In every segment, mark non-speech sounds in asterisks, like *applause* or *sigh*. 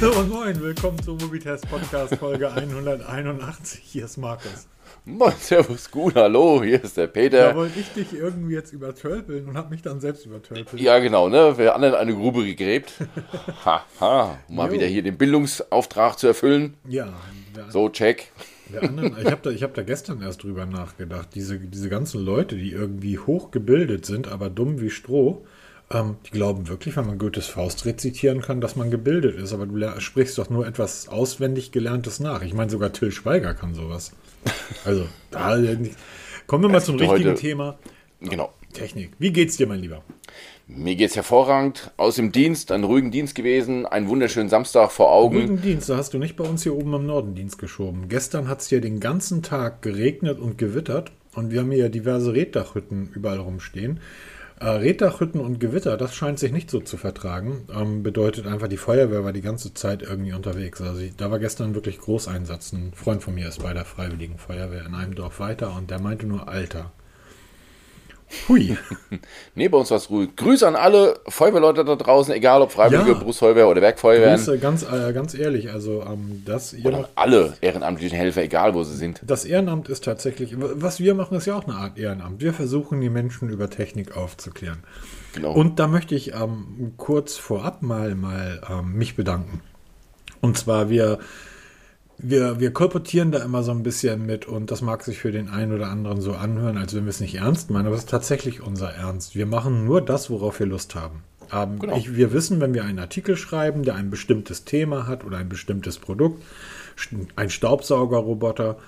Hallo und moin, willkommen zum Mobitest Podcast Folge *laughs* 181. Hier ist Markus. Moin, servus, gut, hallo, hier ist der Peter. Da wollte ich dich irgendwie jetzt übertölpeln und habe mich dann selbst übertölpelt. Ja, genau, ne? Wer anderen eine Grube gegräbt. *laughs* Haha, um mal wieder hier den Bildungsauftrag zu erfüllen. Ja, der, So, check. der anderen, ich habe da, ich hab da gestern erst drüber nachgedacht. Diese, diese ganzen Leute, die irgendwie hochgebildet sind, aber dumm wie Stroh, ähm, die glauben wirklich, wenn man Goethes Faust rezitieren kann, dass man gebildet ist. Aber du sprichst doch nur etwas auswendig Gelerntes nach. Ich meine, sogar Till Schweiger kann sowas. Also, da, kommen wir mal Es zum richtigen heute- Thema. Genau. Technik. Wie geht's dir, mein Lieber? Mir geht's hervorragend. Aus dem Dienst, einen ruhigen Dienst gewesen, einen wunderschönen Samstag vor Augen. Ruhigen Dienst, da hast du nicht bei uns hier oben am Norden Dienst geschoben. Gestern hat es hier den ganzen Tag geregnet und gewittert und wir haben hier diverse Reddachhütten überall rumstehen. Äh, Reddachhütten und Gewitter, das scheint sich nicht so zu vertragen. Ähm, bedeutet einfach, die Feuerwehr war die ganze Zeit irgendwie unterwegs. Also ich, da war gestern wirklich Großeinsatz. Ein Freund von mir ist bei der Freiwilligen Feuerwehr in einem Dorf weiter und der meinte nur Alter. Hui. *laughs* Nee, bei uns war's ruhig. Grüße an alle Feuerwehrleute da draußen, egal ob Freiwillige, Ja. Berufsfeuerwehr oder Werkfeuerwehren. Grüße, ganz, äh, ganz ehrlich, also ähm, das ihr Oder alle ehrenamtlichen Helfer, egal wo sie sind. Das Ehrenamt ist tatsächlich, was wir machen, ist ja auch eine Art Ehrenamt. Wir versuchen, die Menschen über Technik aufzuklären. Genau. Und da möchte ich ähm, kurz vorab mal, mal ähm, mich bedanken. Und zwar, wir, wir, wir kolportieren da immer so ein bisschen mit und das mag sich für den einen oder anderen so anhören, als wenn wir es nicht ernst meinen, aber es ist tatsächlich unser Ernst. Wir machen nur das, worauf wir Lust haben. Ähm, Genau. ich, wir wissen, wenn wir einen Artikel schreiben, der ein bestimmtes Thema hat oder ein bestimmtes Produkt, ein Staubsaugerroboter,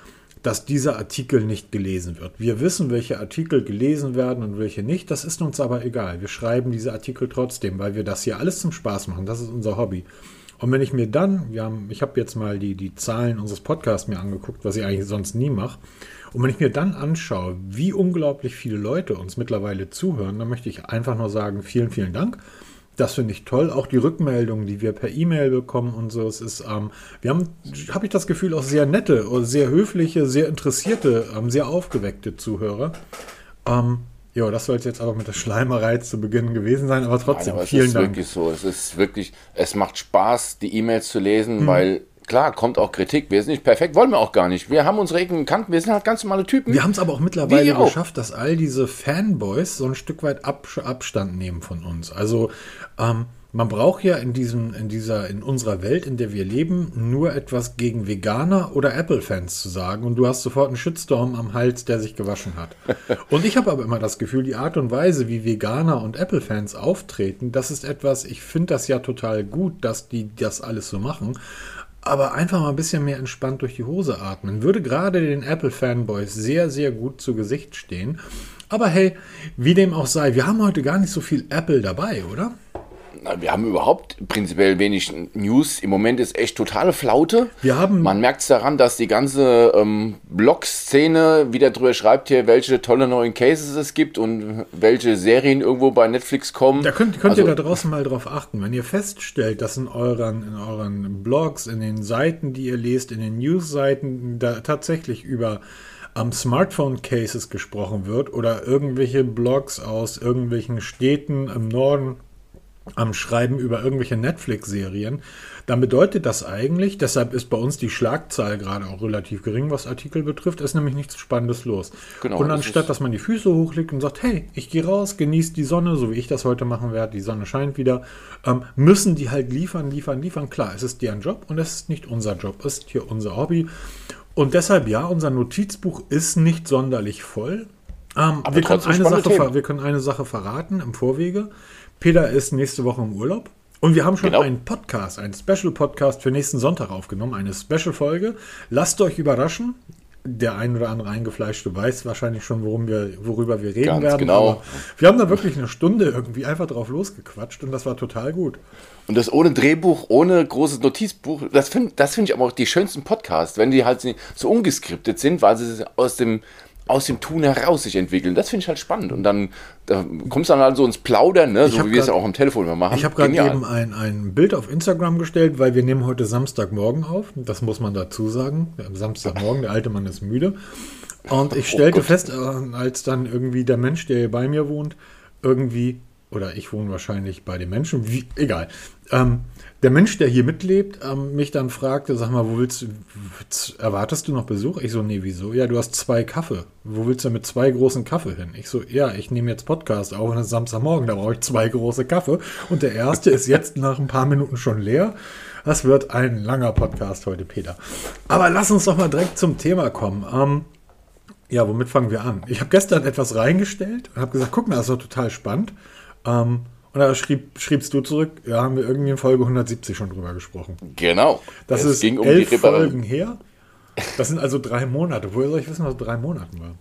dass dieser Artikel nicht gelesen wird. Wir wissen, welche Artikel gelesen werden und welche nicht. Das ist uns aber egal. Wir schreiben diese Artikel trotzdem, weil wir das hier alles zum Spaß machen. Das ist unser Hobby. Und wenn ich mir dann, wir haben, ich habe jetzt mal die, die Zahlen unseres Podcasts mir angeguckt, was ich eigentlich sonst nie mache. Und wenn ich mir dann anschaue, wie unglaublich viele Leute uns mittlerweile zuhören, dann möchte ich einfach nur sagen, vielen, vielen Dank. Das finde ich toll. Auch die Rückmeldungen, die wir per E-Mail bekommen und so. Es ist, ähm, wir haben, habe ich das Gefühl, auch sehr nette, sehr höfliche, sehr interessierte, ähm, sehr aufgeweckte Zuhörer. Ähm, ja, das sollte jetzt aber mit der Schleimerei zu Beginn gewesen sein, aber trotzdem, Nein, aber es vielen ist Dank. wirklich so. Es ist wirklich, es macht Spaß, die E-Mails zu lesen, Mhm. weil klar, kommt auch Kritik. Wir sind nicht perfekt, wollen wir auch gar nicht. Wir haben unsere Ecken Kanten, wir sind halt ganz normale Typen. Wir haben es aber auch mittlerweile auch. geschafft, dass all diese Fanboys so ein Stück weit Ab Abstand nehmen von uns. Also ähm, man braucht ja in diesem, in dieser, in unserer Welt, in der wir leben, nur etwas gegen Veganer oder Apple-Fans zu sagen und du hast sofort einen Shitstorm am Hals, der sich gewaschen hat. *laughs* und ich habe aber immer das Gefühl, die Art und Weise, wie Veganer und Apple-Fans auftreten, das ist etwas, ich finde das ja total gut, dass die das alles so machen. Aber einfach mal ein bisschen mehr entspannt durch die Hose atmen. Würde gerade den Apple-Fanboys sehr, sehr gut zu Gesicht stehen. Aber hey, wie dem auch sei, wir haben heute gar nicht so viel Apple dabei, oder? Wir haben überhaupt prinzipiell wenig News. Im Moment ist echt totale Flaute. Wir haben- Man merkt es daran, dass die ganze ähm, Blog-Szene wieder drüber schreibt hier, welche tolle neuen Cases es gibt und welche Serien irgendwo bei Netflix kommen. Da könnt, könnt Also, ihr da draußen mal drauf achten. Wenn ihr feststellt, dass in euren, in euren Blogs, in den Seiten, die ihr lest, in den News-Seiten da tatsächlich über am Smartphone-Cases gesprochen wird oder irgendwelche Blogs aus irgendwelchen Städten im Norden am Schreiben über irgendwelche Netflix-Serien, dann bedeutet das eigentlich, deshalb ist bei uns die Schlagzahl gerade auch relativ gering, was Artikel betrifft, ist nämlich nichts Spannendes los. Genau, und anstatt, dass man die Füße hochlegt und sagt, hey, ich gehe raus, genieße die Sonne, so wie ich das heute machen werde, die Sonne scheint wieder, ähm, müssen die halt liefern, liefern, liefern. Klar, es ist deren Job und es ist nicht unser Job, es ist hier unser Hobby. Und deshalb, ja, unser Notizbuch ist nicht sonderlich voll. Ähm, wir, können eine Sache, Themen. wir können eine Sache verraten im Vorwege. Peter ist nächste Woche im Urlaub. Und wir haben schon Genau. einen Podcast, einen Special-Podcast für nächsten Sonntag aufgenommen, eine Special-Folge. Lasst euch überraschen. Der ein oder andere Eingefleischte weiß wahrscheinlich schon, worum wir, worüber wir reden Ganz werden. genau. aber Wir haben da wirklich eine Stunde irgendwie einfach drauf losgequatscht und das war total gut. Und das ohne Drehbuch, ohne großes Notizbuch, das finde das find ich aber auch die schönsten Podcasts, wenn die halt so ungeskriptet sind, weil sie aus dem, aus dem Tun heraus sich entwickeln. Das finde ich halt spannend. Und dann da kommst du dann halt so ins Plaudern, ne? So wie wir es auch am Telefon immer machen. Ich habe gerade eben ein, ein Bild auf Instagram gestellt, weil wir nehmen heute Samstagmorgen auf. Das muss man dazu sagen. Am Samstagmorgen, der alte Mann ist müde. Und ich stellte Gott. fest, äh, als dann irgendwie der Mensch, der hier bei mir wohnt, irgendwie oder ich wohne wahrscheinlich bei den Menschen, wie, egal. Ähm, der Mensch, der hier mitlebt, ähm, mich dann fragte, sag mal, wo willst du, erwartest du noch Besuch? Ich so, nee, wieso? Ja, du hast zwei Kaffee. Wo willst du mit zwei großen Kaffee hin? Ich so, ja, ich nehme jetzt Podcast auf und es ist Samstagmorgen, da brauche ich zwei große Kaffee. Und der erste ist jetzt nach ein paar Minuten schon leer. Das wird ein langer Podcast heute, Peter. Aber lass uns doch mal direkt zum Thema kommen. Ähm, ja, womit fangen wir an? Ich habe gestern etwas reingestellt und habe gesagt, guck mal, das ist doch total spannend. Ähm, und da schrieb, schriebst du zurück, ja, haben wir irgendwie in Folge 170 schon drüber gesprochen. Genau. Das es ist ging um elf die Folgen her. Das sind also drei Monate. Woher soll ich wissen, was drei Monaten war?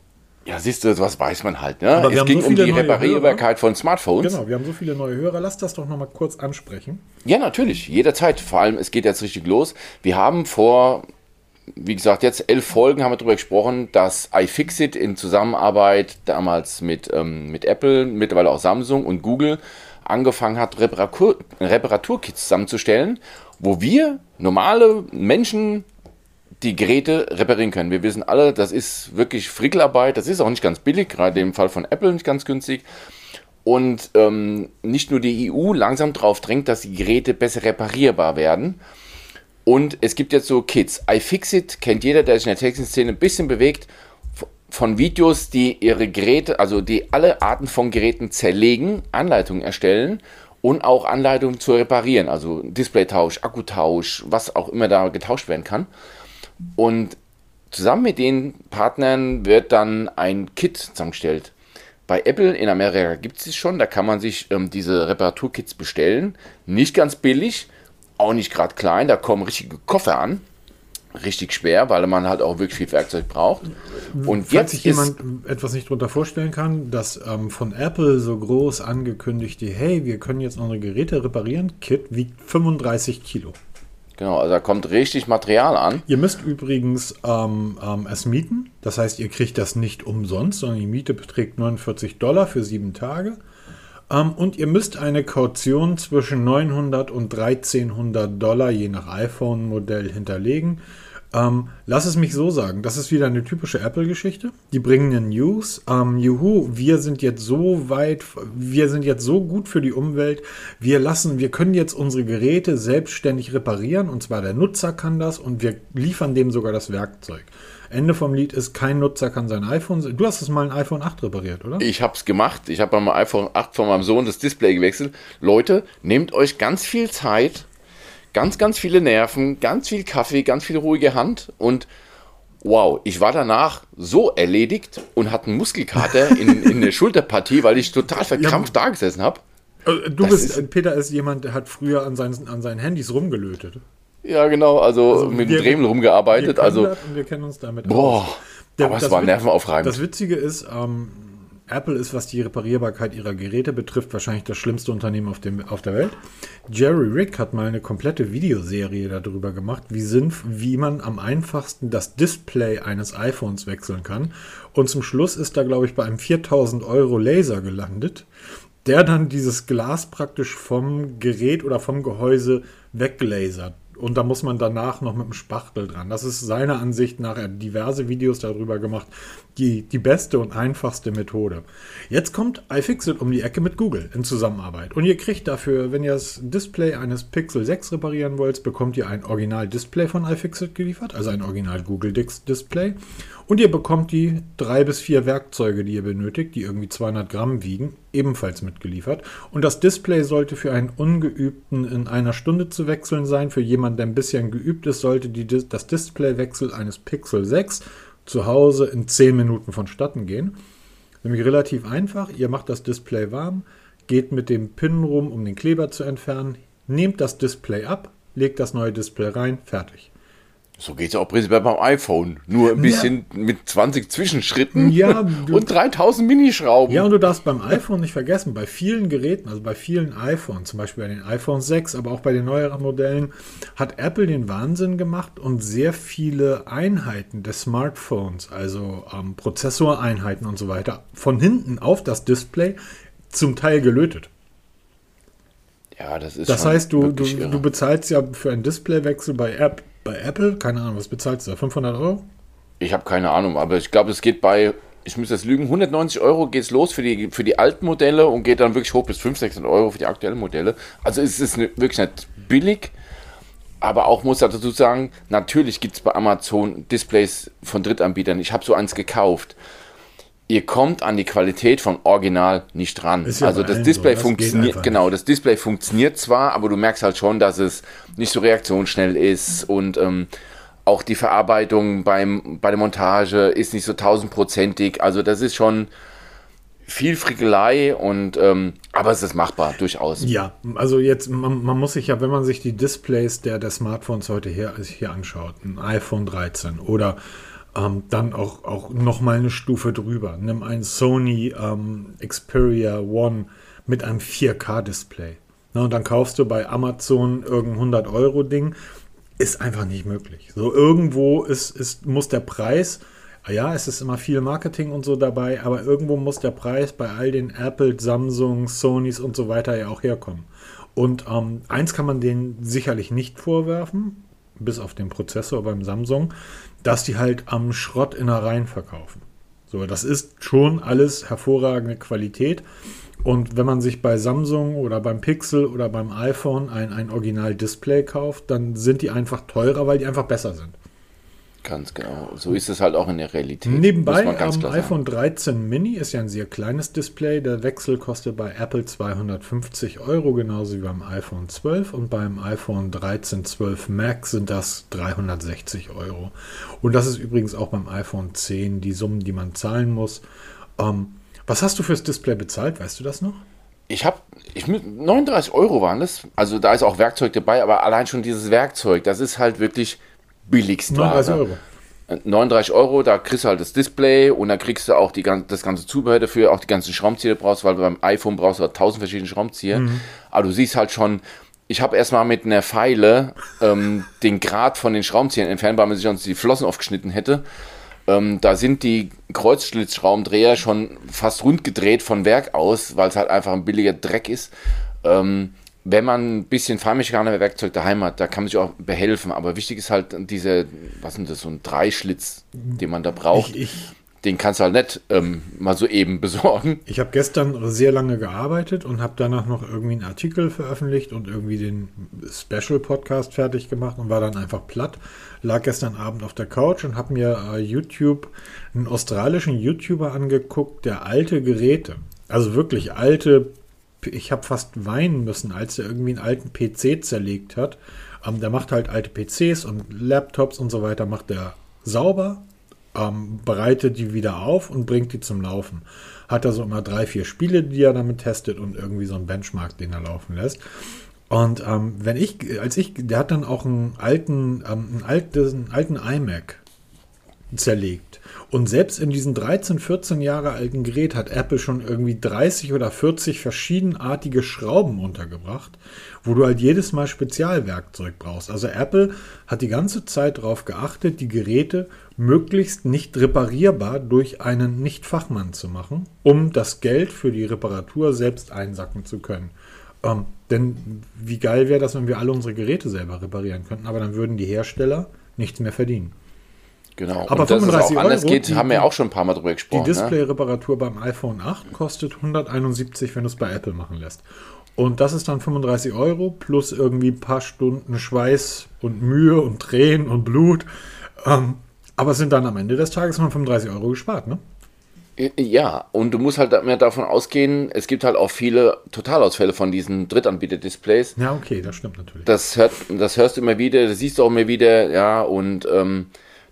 Ja, siehst du, was weiß man halt. Ne? Aber es ging so um die Reparierbarkeit von Smartphones. Genau, wir haben so viele neue Hörer. Lass das doch nochmal kurz ansprechen. Ja, natürlich. Jederzeit. Vor allem, es geht jetzt richtig los. Wir haben vor, wie gesagt, jetzt elf Folgen haben wir darüber gesprochen, dass iFixit in Zusammenarbeit damals mit, ähm, mit Apple, mittlerweile auch Samsung und Google angefangen hat, Reparatur, Reparaturkits zusammenzustellen, wo wir normale Menschen die Geräte reparieren können. Wir wissen alle, das ist wirklich Frickelarbeit, das ist auch nicht ganz billig, gerade im Fall von Apple nicht ganz günstig. Und ähm, nicht nur die EU langsam darauf drängt, dass die Geräte besser reparierbar werden. Und es gibt jetzt so Kits. iFixit kennt jeder, der sich in der Texting-Szene ein bisschen bewegt, von Videos, die ihre Geräte, also die alle Arten von Geräten zerlegen, Anleitungen erstellen und auch Anleitungen zu reparieren, also Displaytausch, Akkutausch, was auch immer da getauscht werden kann. Und zusammen mit den Partnern wird dann ein Kit zusammengestellt. Bei Apple in Amerika gibt es es schon, da kann man sich ähm, diese Reparaturkits bestellen. Nicht ganz billig, auch nicht gerade klein, da kommen richtige Koffer an richtig schwer, weil man halt auch wirklich viel Werkzeug braucht. Und Falls jetzt sich jemand etwas nicht darunter vorstellen kann, dass ähm, von Apple so groß angekündigte, hey, wir können jetzt unsere Geräte reparieren, Kit wiegt 35 Kilo. Genau, also da kommt richtig Material an. Ihr müsst übrigens ähm, ähm, es mieten. Das heißt, ihr kriegt das nicht umsonst, sondern die Miete beträgt 49 Dollar für sieben Tage. Ähm, und ihr müsst eine Kaution zwischen 900 und 1300 Dollar je nach iPhone-Modell hinterlegen. Ähm, lass es mich so sagen, das ist wieder eine typische Apple-Geschichte. Die bringen eine News. Ähm, juhu, wir sind jetzt so weit, wir sind jetzt so gut für die Umwelt. Wir lassen, wir können jetzt unsere Geräte selbstständig reparieren und zwar der Nutzer kann das und wir liefern dem sogar das Werkzeug. Ende vom Lied ist, kein Nutzer kann sein iPhone. Du hast es mal ein iPhone 8 repariert, oder? Ich habe es gemacht. Ich habe meinem iPhone 8 von meinem Sohn das Display gewechselt. Leute, nehmt euch ganz viel Zeit, ganz, ganz viele Nerven, ganz viel Kaffee, ganz viel ruhige Hand und wow, ich war danach so erledigt und hatte einen Muskelkater *laughs* in, in der Schulterpartie, weil ich total verkrampft ja, da gesessen habe. Äh, du das bist, ist, Peter ist jemand, der hat früher an seinen, an seinen Handys rumgelötet. Ja, genau, also, also mit dem Dremel rumgearbeitet. Wir also, wir kennen uns damit Boah, aus. aber es war nervenaufreibend. Das Witzige ist, ähm, Apple ist, was die Reparierbarkeit ihrer Geräte betrifft, wahrscheinlich das schlimmste Unternehmen auf, dem, auf der Welt. Jerry Rick hat mal eine komplette Videoserie darüber gemacht, wie, sinnf wie man am einfachsten das Display eines iPhones wechseln kann. Und zum Schluss ist da, glaube ich, bei einem 4000 Euro Laser gelandet, der dann dieses Glas praktisch vom Gerät oder vom Gehäuse weglasert. Und da muss man danach noch mit dem Spachtel dran. Das ist seiner Ansicht nach, er hat diverse Videos darüber gemacht, die, die beste und einfachste Methode. Jetzt kommt iFixit um die Ecke mit Google in Zusammenarbeit. Und ihr kriegt dafür, wenn ihr das Display eines Pixel 6 reparieren wollt, bekommt ihr ein Original-Display von iFixit geliefert, also ein Original Google Display. Und ihr bekommt die drei bis vier Werkzeuge, die ihr benötigt, die irgendwie 200 Gramm wiegen, ebenfalls mitgeliefert. Und das Display sollte für einen Ungeübten in einer Stunde zu wechseln sein. Für jemanden, der ein bisschen geübt ist, sollte die, das Displaywechsel eines Pixel 6 zu Hause in 10 Minuten vonstatten gehen. Nämlich relativ einfach. Ihr macht das Display warm, geht mit dem Pin rum, um den Kleber zu entfernen, nehmt das Display ab, legt das neue Display rein, fertig. So geht es ja auch prinzipiell beim iPhone. Nur ein bisschen ja. mit 20 Zwischenschritten ja, du, und 3000 Minischrauben. Ja, und du darfst beim iPhone nicht vergessen, bei vielen Geräten, also bei vielen iPhones, zum Beispiel bei den iPhone 6, aber auch bei den neueren Modellen, hat Apple den Wahnsinn gemacht und sehr viele Einheiten des Smartphones, also ähm, Prozessoreinheiten und so weiter, von hinten auf das Display zum Teil gelötet. Ja, das ist. Das heißt, du, du, du bezahlst ja für einen Displaywechsel bei App bei Apple, keine Ahnung, was bezahlst du da? 500 Euro? Ich habe keine Ahnung, aber ich glaube, es geht bei ich muss das lügen, 190 Euro geht es los für die, für die alten Modelle und geht dann wirklich hoch bis 500, 600 Euro für die aktuellen Modelle. Also es ist wirklich nicht billig, aber auch muss ich dazu sagen, natürlich gibt es bei Amazon Displays von Drittanbietern. Ich habe so eins gekauft. Ihr kommt an die Qualität von Original nicht ran. Ja also das Display so, funktioniert, genau, das Display funktioniert zwar, aber du merkst halt schon, dass es nicht so reaktionsschnell ist und ähm, auch die Verarbeitung beim, bei der Montage ist nicht so tausendprozentig. Also das ist schon viel Frickelei und ähm, aber es ist machbar, durchaus. Ja, also jetzt, man, man muss sich ja, wenn man sich die Displays der, der Smartphones heute hier, hier anschaut, ein iPhone 13 oder ähm, dann auch, auch nochmal eine Stufe drüber, nimm ein Sony ähm, Xperia One mit einem 4K-Display. Na, und dann kaufst du bei Amazon irgendein 100-Euro-Ding. Ist einfach nicht möglich. So irgendwo ist, ist, muss der Preis ja, es ist immer viel Marketing und so dabei, aber irgendwo muss der Preis bei all den Apple, Samsung, Sonys und so weiter ja auch herkommen. Und ähm, eins kann man denen sicherlich nicht vorwerfen, bis auf den Prozessor beim Samsung, dass die halt am Schrott Innereien verkaufen. So, das ist schon alles hervorragende Qualität. Und wenn man sich bei Samsung oder beim Pixel oder beim iPhone ein, ein Original-Display kauft, dann sind die einfach teurer, weil die einfach besser sind. Ganz genau. So ist es halt auch in der Realität. Nebenbei, am iPhone 13 Mini ist ja ein sehr kleines Display. Der Wechsel kostet bei Apple 250 Euro, genauso wie beim iPhone 12. Und beim iPhone 13 12 Max sind das 360 Euro. Und das ist übrigens auch beim iPhone 10 die Summen, die man zahlen muss. Ähm, was hast du fürs Display bezahlt? Weißt du das noch? Ich habe, ich mit 39 Euro waren das. Also da ist auch Werkzeug dabei, aber allein schon dieses Werkzeug, das ist halt wirklich billigst. 39 Ware. Euro. 39 Euro, da kriegst du halt das Display und dann kriegst du auch die, das ganze Zubehör dafür, auch die ganzen Schraubenzieher brauchst, weil beim iPhone brauchst du halt tausend verschiedene Schraubenzieher. Aber du siehst halt schon, ich habe erstmal mit einer Pfeile ähm, *laughs* den Grad von den Schraubenziehern entfernt, weil man sich sonst die Flossen aufgeschnitten hätte. Ähm, da sind die Kreuzschlitzschraubendreher schon fast rund gedreht von Werk aus, weil es halt einfach ein billiger Dreck ist. Ähm, wenn man ein bisschen Feinmechaniker-Werkzeug daheim hat, da kann man sich auch behelfen. Aber wichtig ist halt diese, was ist das, so ein Dreischlitz, den man da braucht. Ich, ich, Den kannst du halt nicht ähm, mal so eben *laughs* besorgen. Ich habe gestern sehr lange gearbeitet und habe danach noch irgendwie einen Artikel veröffentlicht und irgendwie den Special-Podcast fertig gemacht und war dann einfach platt. Lag gestern Abend auf der Couch und habe mir äh, YouTube, einen australischen YouTuber angeguckt, der alte Geräte, also wirklich alte, ich habe fast weinen müssen, als er irgendwie einen alten PC zerlegt hat. Ähm, der macht halt alte PCs und Laptops und so weiter, macht er sauber, ähm, bereitet die wieder auf und bringt die zum Laufen. Hat er so immer drei, vier Spiele, die er damit testet und irgendwie so einen Benchmark, den er laufen lässt. Und ähm, wenn ich, als ich, der hat dann auch einen alten, ähm, einen alten, einen alten iMac zerlegt. Und selbst in diesem 13, 14 Jahre alten Gerät hat Apple schon irgendwie 30 oder 40 verschiedenartige Schrauben untergebracht, wo du halt jedes Mal Spezialwerkzeug brauchst. Also Apple hat die ganze Zeit darauf geachtet, die Geräte möglichst nicht reparierbar durch einen Nicht-Fachmann zu machen, um das Geld für die Reparatur selbst einsacken zu können. Ähm, denn wie geil wäre das, wenn wir alle unsere Geräte selber reparieren könnten, aber dann würden die Hersteller nichts mehr verdienen. Genau. Aber und dass es 35 auch anders Euro, geht, die- haben wir ja die- auch schon ein paar Mal drüber Die gesprochen. ne? Display-Reparatur beim iPhone 8 kostet 171, wenn du es bei Apple machen lässt. Und das ist dann 35 Euro plus irgendwie ein paar Stunden Schweiß und Mühe und Tränen und Blut. Ähm, aber es sind dann am Ende des Tages noch 35 Euro gespart, ne? Ja, und du musst halt mehr davon ausgehen, es gibt halt auch viele Totalausfälle von diesen Drittanbieter-Displays. Ja, okay, das stimmt natürlich. Das, hört, das hörst du immer wieder, das siehst du auch immer wieder, ja, und ähm,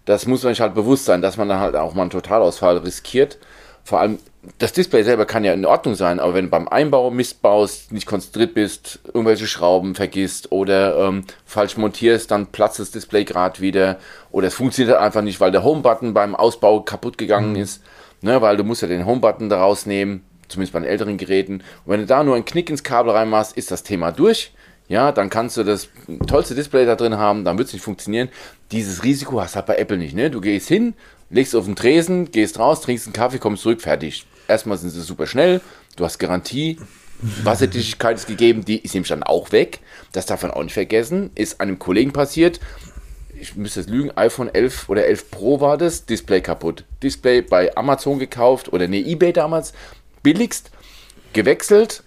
das muss man sich halt bewusst sein, dass man dann halt auch mal einen Totalausfall riskiert. Vor allem, das Display selber kann ja in Ordnung sein, aber wenn du beim Einbau Mist baust, nicht konzentriert bist, irgendwelche Schrauben vergisst oder ähm, falsch montierst, dann platzt das Display gerade wieder oder es funktioniert halt einfach nicht, weil der Home-Button beim Ausbau kaputt gegangen ist, ne, weil du musst ja den Home-Button da rausnehmen, zumindest bei den älteren Geräten. Und wenn du da nur einen Knick ins Kabel reinmachst, ist das Thema durch. Ja, dann kannst du das tollste Display da drin haben, dann wird es nicht funktionieren. Dieses Risiko hast du halt bei Apple nicht. Ne? Du gehst hin, legst auf den Tresen, gehst raus, trinkst einen Kaffee, kommst zurück, fertig. Erstmal sind sie super schnell, du hast Garantie, Wasserdichtigkeit ist gegeben, die ist nämlich dann auch weg. Das darf man auch nicht vergessen. Ist einem Kollegen passiert. ich müsste es lügen, iPhone 11 oder 11 Pro war das, Display kaputt. Display bei Amazon gekauft oder ne, eBay damals, billigst, gewechselt,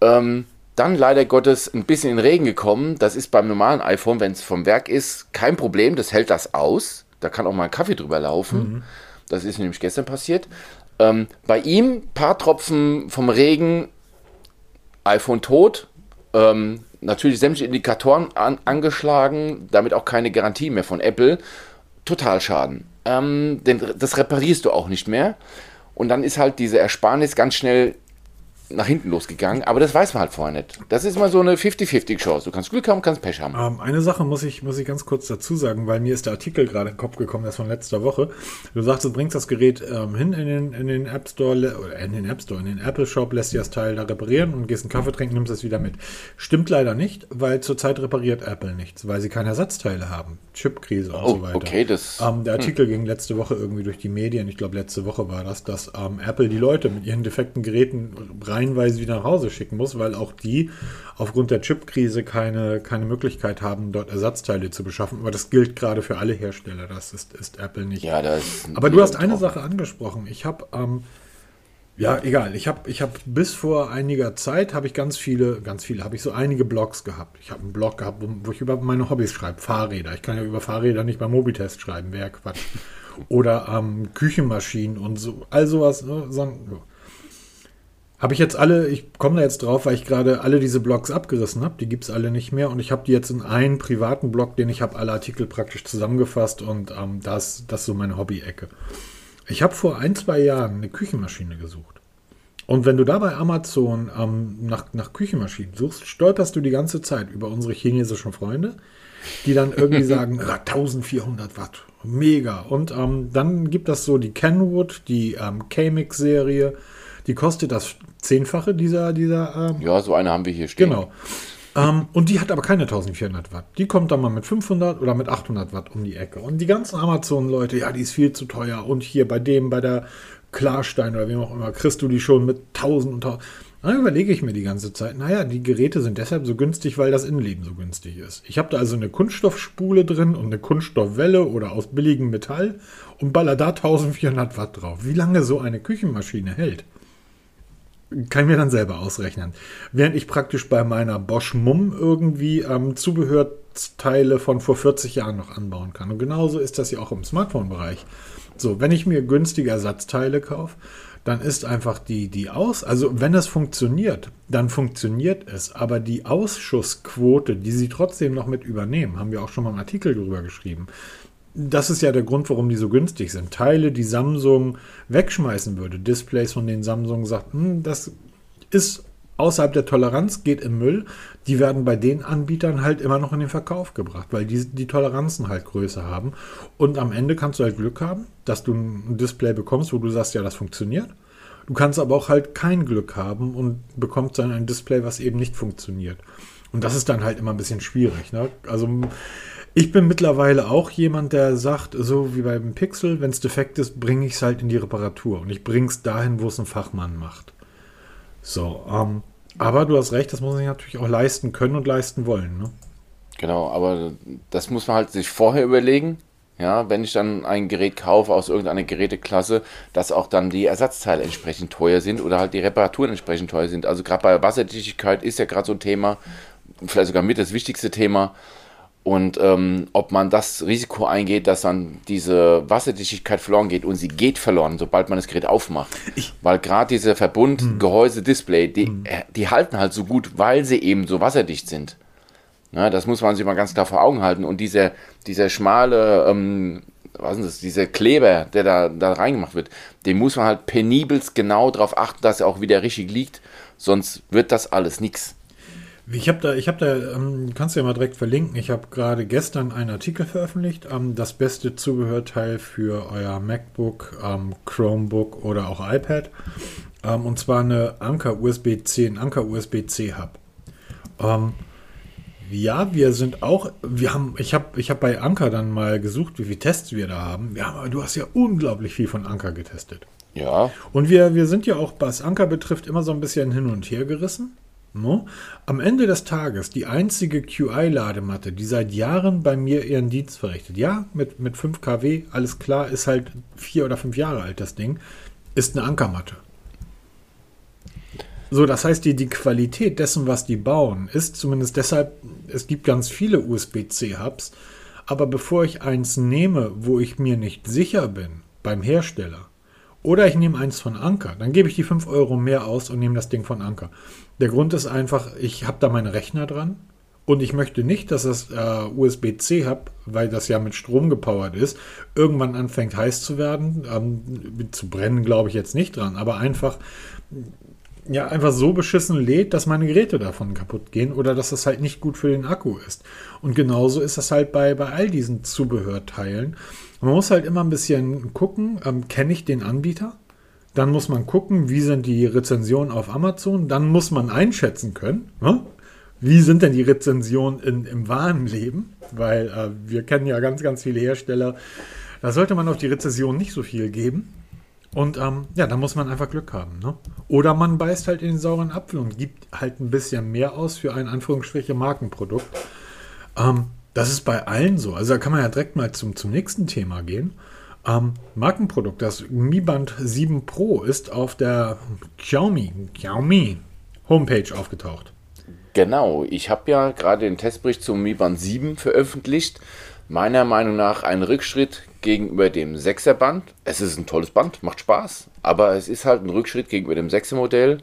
ähm, dann leider Gottes ein bisschen in den Regen gekommen. Das ist beim normalen iPhone, wenn es vom Werk ist, kein Problem, das hält das aus. Da kann auch mal ein Kaffee drüber laufen. Mhm. Das ist nämlich gestern passiert. Ähm, bei ihm, paar Tropfen vom Regen, iPhone tot. Ähm, natürlich sämtliche Indikatoren an, angeschlagen, damit auch keine Garantie mehr von Apple. Total Schaden. Ähm, denn das reparierst du auch nicht mehr. Und dann ist halt diese Ersparnis ganz schnell nach hinten losgegangen, aber das weiß man halt vorher nicht. Das ist mal so eine 50-50-Chance. Du kannst Glück haben, kannst Pech haben. Ähm, eine Sache muss ich, muss ich ganz kurz dazu sagen, weil mir ist der Artikel gerade in den Kopf gekommen, das von letzter Woche. Du sagst, du bringst das Gerät ähm, hin in den, in den App Store, oder in den App Store, in den Apple Shop, lässt dir das Teil da reparieren und gehst einen Kaffee trinken, nimmst es wieder mit. Stimmt leider nicht, weil zurzeit repariert Apple nichts, weil sie keine Ersatzteile haben. Chipkrise und oh, so weiter. Okay, das, ähm, der Artikel hm. ging letzte Woche irgendwie durch die Medien, ich glaube letzte Woche war das, dass ähm, Apple die Leute mit ihren defekten Geräten reihenweise wieder nach Hause schicken muss, weil auch die aufgrund der Chipkrise keine, keine Möglichkeit haben, dort Ersatzteile zu beschaffen. Aber das gilt gerade für alle Hersteller. Das ist, ist Apple nicht. Ja, das Aber du hast eine Sache angesprochen. Ich habe ähm, ja, egal. Ich habe ich hab bis vor einiger Zeit habe ich ganz viele, ganz viele, habe ich so einige Blogs gehabt. Ich habe einen Blog gehabt, wo, wo, ich über meine Hobbys schreibe, Fahrräder. Ich kann ja über Fahrräder nicht beim Mobitest schreiben, wäre Quatsch. *laughs* Oder ähm, Küchenmaschinen und so, all sowas. Ne, so, habe ich jetzt alle, ich komme da jetzt drauf, weil ich gerade alle diese Blogs abgerissen habe. Die gibt es alle nicht mehr. Und ich habe die jetzt in einen privaten Blog, den ich habe alle Artikel praktisch zusammengefasst. Und ähm, das, das ist so meine Hobby-Ecke. Ich habe vor ein, zwei Jahren eine Küchenmaschine gesucht. Und wenn du da bei Amazon ähm, nach, nach Küchenmaschinen suchst, stolperst du die ganze Zeit über unsere chinesischen Freunde, die dann irgendwie *laughs* sagen, 1400 Watt, mega. Und ähm, dann gibt das so die Kenwood, die ähm, K-Mix-Serie, die kostet das Zehnfache dieser. dieser ähm, ja, so eine haben wir hier stehen. Genau. Ähm, und die hat aber keine 1400 Watt. Die kommt dann mal mit 500 oder mit 800 Watt um die Ecke. Und die ganzen Amazon-Leute, ja, die ist viel zu teuer. Und hier bei dem, bei der Klarstein oder wem auch immer, kriegst du die schon mit 1000 und 1000. Dann überlege ich mir die ganze Zeit, naja, die Geräte sind deshalb so günstig, weil das Innenleben so günstig ist. Ich habe da also eine Kunststoffspule drin und eine Kunststoffwelle oder aus billigem Metall und baller da 1400 Watt drauf. Wie lange so eine Küchenmaschine hält? Kann ich mir dann selber ausrechnen. Während ich praktisch bei meiner Bosch Mumm irgendwie ähm, Zubehörteile von vor 40 Jahren noch anbauen kann. Und genauso ist das ja auch im Smartphone-Bereich. So, wenn ich mir günstige Ersatzteile kaufe, dann ist einfach die, die Aus, also wenn es funktioniert, dann funktioniert es. Aber die Ausschussquote, die sie trotzdem noch mit übernehmen, haben wir auch schon mal im Artikel drüber geschrieben, das ist ja der Grund, warum die so günstig sind. Teile, die Samsung wegschmeißen würde, Displays, von denen Samsung sagt, hm, das ist außerhalb der Toleranz, geht im Müll, die werden bei den Anbietern halt immer noch in den Verkauf gebracht, weil die die Toleranzen halt größer haben. Und am Ende kannst du halt Glück haben, dass du ein Display bekommst, wo du sagst, ja, das funktioniert. Du kannst aber auch halt kein Glück haben und bekommst dann ein Display, was eben nicht funktioniert. Und das ist dann halt immer ein bisschen schwierig. Ne? Also ich bin mittlerweile auch jemand, der sagt, so wie beim Pixel, wenn es defekt ist, bringe ich es halt in die Reparatur. Und ich bringe es dahin, wo es ein Fachmann macht. So, ähm, aber du hast recht, das muss man sich natürlich auch leisten können und leisten wollen. Ne? Genau, aber das muss man halt sich vorher überlegen. Ja, wenn ich dann ein Gerät kaufe aus irgendeiner Geräteklasse, dass auch dann die Ersatzteile entsprechend teuer sind oder halt die Reparaturen entsprechend teuer sind. Also gerade bei Wasserdichtigkeit ist ja gerade so ein Thema, vielleicht sogar mit das wichtigste Thema. Und ähm, ob man das Risiko eingeht, dass dann diese Wasserdichtigkeit verloren geht und sie geht verloren, sobald man das Gerät aufmacht. Ich weil gerade diese Verbund, hm. Die, hm. Äh, die halten halt so gut, weil sie eben so wasserdicht sind. Na, das muss man sich mal ganz klar vor Augen halten. Und dieser, dieser schmale, ähm, was ist das, dieser Kleber, der da, da reingemacht wird, den muss man halt penibelst genau darauf achten, dass er auch wieder richtig liegt. Sonst wird das alles nichts. Ich habe da, ich habe da, ähm, kannst du ja mal direkt verlinken. Ich habe gerade gestern einen Artikel veröffentlicht, ähm, das beste Zubehörteil für euer MacBook, ähm, Chromebook oder auch iPad. Ähm, und zwar eine Anker USB-C, ein Anker USB-C Hub. Ähm, ja, wir sind auch, wir haben, ich habe, ich habe bei Anker dann mal gesucht, wie viele Tests wir da haben. Ja, aber du hast ja unglaublich viel von Anker getestet. Ja. Und wir, wir sind ja auch, was Anker betrifft, immer so ein bisschen hin und her gerissen Am Ende des Tages die einzige QI-Ladematte, die seit Jahren bei mir ihren Dienst verrichtet. Ja, mit, mit 5 kW, alles klar, ist halt vier oder fünf Jahre alt das Ding, ist eine Ankermatte. So, das heißt, die, die Qualität dessen, was die bauen, ist zumindest deshalb, es gibt ganz viele USB-C-Hubs, aber bevor ich eins nehme, wo ich mir nicht sicher bin, beim Hersteller, oder ich nehme eins von Anker, dann gebe ich die 5 Euro mehr aus und nehme das Ding von Anker. Der Grund ist einfach, ich habe da meine Rechner dran und ich möchte nicht, dass das äh, USB-C hub, weil das ja mit Strom gepowert ist, irgendwann anfängt heiß zu werden. Ähm, zu brennen glaube ich jetzt nicht dran, aber einfach ja einfach so beschissen lädt, dass meine Geräte davon kaputt gehen oder dass das halt nicht gut für den Akku ist. Und genauso ist das halt bei, bei all diesen Zubehörteilen. Man muss halt immer ein bisschen gucken, ähm, kenne ich den Anbieter? Dann muss man gucken, wie sind die Rezensionen auf Amazon. Dann muss man einschätzen können, ne? wie sind denn die Rezensionen in, im wahren Leben? Weil äh, wir kennen ja ganz, ganz viele Hersteller. Da sollte man auf die Rezension nicht so viel geben. Und ähm, ja, da muss man einfach Glück haben. Ne? Oder man beißt halt in den sauren Apfel und gibt halt ein bisschen mehr aus für ein Anführungsstriche Markenprodukt. Ähm, das ist bei allen so. Also da kann man ja direkt mal zum, zum nächsten Thema gehen. Ähm, Markenprodukt, das Mi Band 7 Pro ist auf der Xiaomi, Xiaomi Homepage aufgetaucht. Genau, ich habe ja gerade den Testbericht zum Mi Band 7 veröffentlicht meiner Meinung nach ein Rückschritt gegenüber dem 6er Band. Es ist ein tolles Band, macht Spaß, aber es ist halt ein Rückschritt gegenüber dem 6er Modell.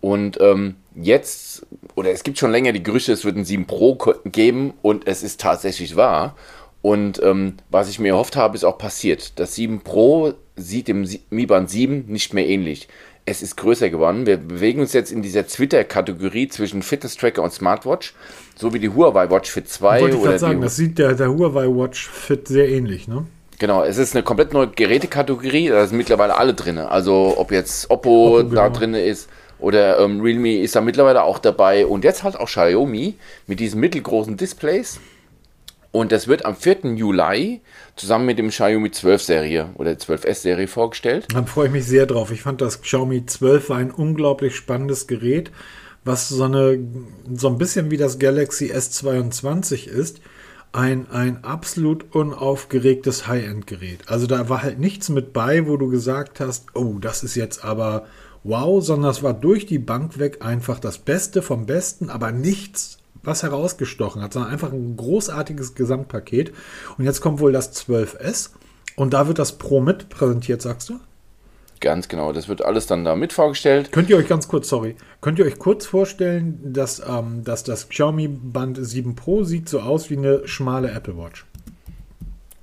Und ähm, jetzt, oder es gibt schon länger die Gerüchte, es wird ein 7 Pro geben und es ist tatsächlich wahr. Und ähm, was ich mir erhofft habe, ist auch passiert. Das 7 Pro sieht dem Mi Band 7 nicht mehr ähnlich es ist größer geworden. Wir bewegen uns jetzt in dieser Twitter-Kategorie zwischen Fitness-Tracker und Smartwatch, so wie die Huawei Watch Fit 2. Wollte ich oder sagen, das sieht der, der Huawei Watch Fit sehr ähnlich, ne? Genau, es ist eine komplett neue Gerätekategorie, da sind mittlerweile alle drin. Also ob jetzt Oppo, Oppo da genau. drin ist oder ähm, Realme ist da mittlerweile auch dabei und jetzt halt auch Xiaomi mit diesen mittelgroßen Displays. Und das wird am 4. Juli zusammen mit dem Xiaomi 12 Serie oder 12S Serie vorgestellt. Da freue ich mich sehr drauf. Ich fand das Xiaomi 12 war ein unglaublich spannendes Gerät, was so, eine, so ein bisschen wie das Galaxy S22 ist. Ein, ein absolut unaufgeregtes High-End-Gerät. Also da war halt nichts mit bei, wo du gesagt hast, oh, das ist jetzt aber wow, sondern es war durch die Bank weg einfach das Beste vom Besten, aber nichts was herausgestochen hat, sondern einfach ein großartiges Gesamtpaket. Und jetzt kommt wohl das 12S und da wird das Pro mit präsentiert, sagst du? Ganz genau, das wird alles dann da mit vorgestellt. Könnt ihr euch ganz kurz, sorry, könnt ihr euch kurz vorstellen, dass, ähm, dass das Xiaomi Band 7 Pro sieht so aus wie eine schmale Apple Watch?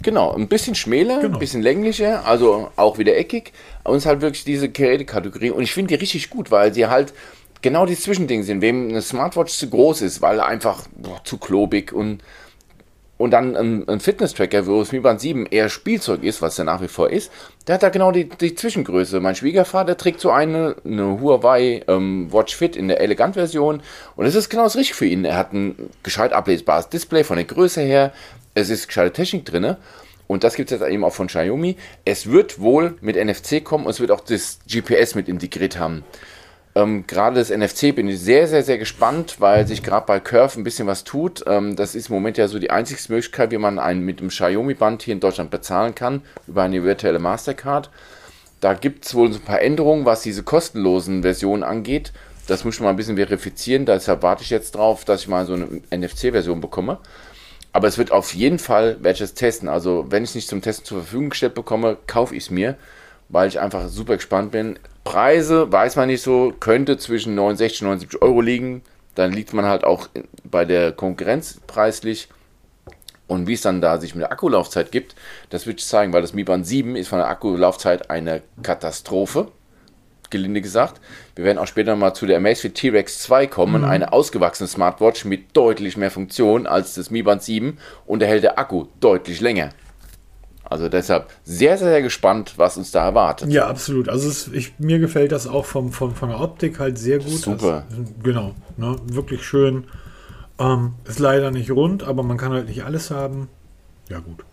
Genau, ein bisschen schmäler, genau. ein bisschen länglicher, also auch wieder eckig. Und es ist halt wirklich diese Gerätekategorie. Und ich finde die richtig gut, weil sie halt genau die Zwischendinge sind. Wem eine Smartwatch zu groß ist, weil einfach boah, zu klobig und und dann ein, ein Fitness-Tracker, wo es Mi Band 7 eher Spielzeug ist, was er nach wie vor ist, der hat da genau die, die Zwischengröße. Mein Schwiegervater trägt so eine, eine Huawei ähm, Watch Fit in der Elegant-Version und es ist genau das Richtige für ihn. Er hat ein gescheit ablesbares Display von der Größe her, es ist gescheite Technik drin und das gibt es jetzt eben auch von Xiaomi. Es wird wohl mit NFC kommen und es wird auch das GPS mit integriert haben. Ähm, gerade das NFC bin ich sehr, sehr, sehr gespannt, weil sich gerade bei Curve ein bisschen was tut. Ähm, das ist im Moment ja so die einzige Möglichkeit, wie man einen mit dem Xiaomi-Band hier in Deutschland bezahlen kann, über eine virtuelle Mastercard. Da gibt es wohl so ein paar Änderungen, was diese kostenlosen Versionen angeht. Das muss ich mal ein bisschen verifizieren. Deshalb warte ich jetzt drauf, dass ich mal so eine NFC-Version bekomme. Aber es wird auf jeden Fall, werde ich es testen. Also, wenn ich es nicht zum Testen zur Verfügung gestellt bekomme, kaufe ich es mir, weil ich einfach super gespannt bin. Preise weiß man nicht so, könnte zwischen 69 und 79 Euro liegen. Dann liegt man halt auch bei der Konkurrenz preislich. Und wie es dann da sich mit der Akkulaufzeit gibt, das wird ich zeigen, weil das Mi Band 7 ist von der Akkulaufzeit eine Katastrophe, gelinde gesagt. Wir werden auch später mal zu der Amazfit T-Rex 2 kommen, mhm. eine ausgewachsene Smartwatch mit deutlich mehr Funktion als das Mi Band 7 und da hält der Akku deutlich länger. Also deshalb sehr, sehr, sehr gespannt, was uns da erwartet. Ja, absolut. Also es, ich, mir gefällt das auch vom, vom, von der Optik halt sehr gut. Super. Also, genau, ne, wirklich schön. Ähm, ist leider nicht rund, aber man kann halt nicht alles haben. Ja, gut.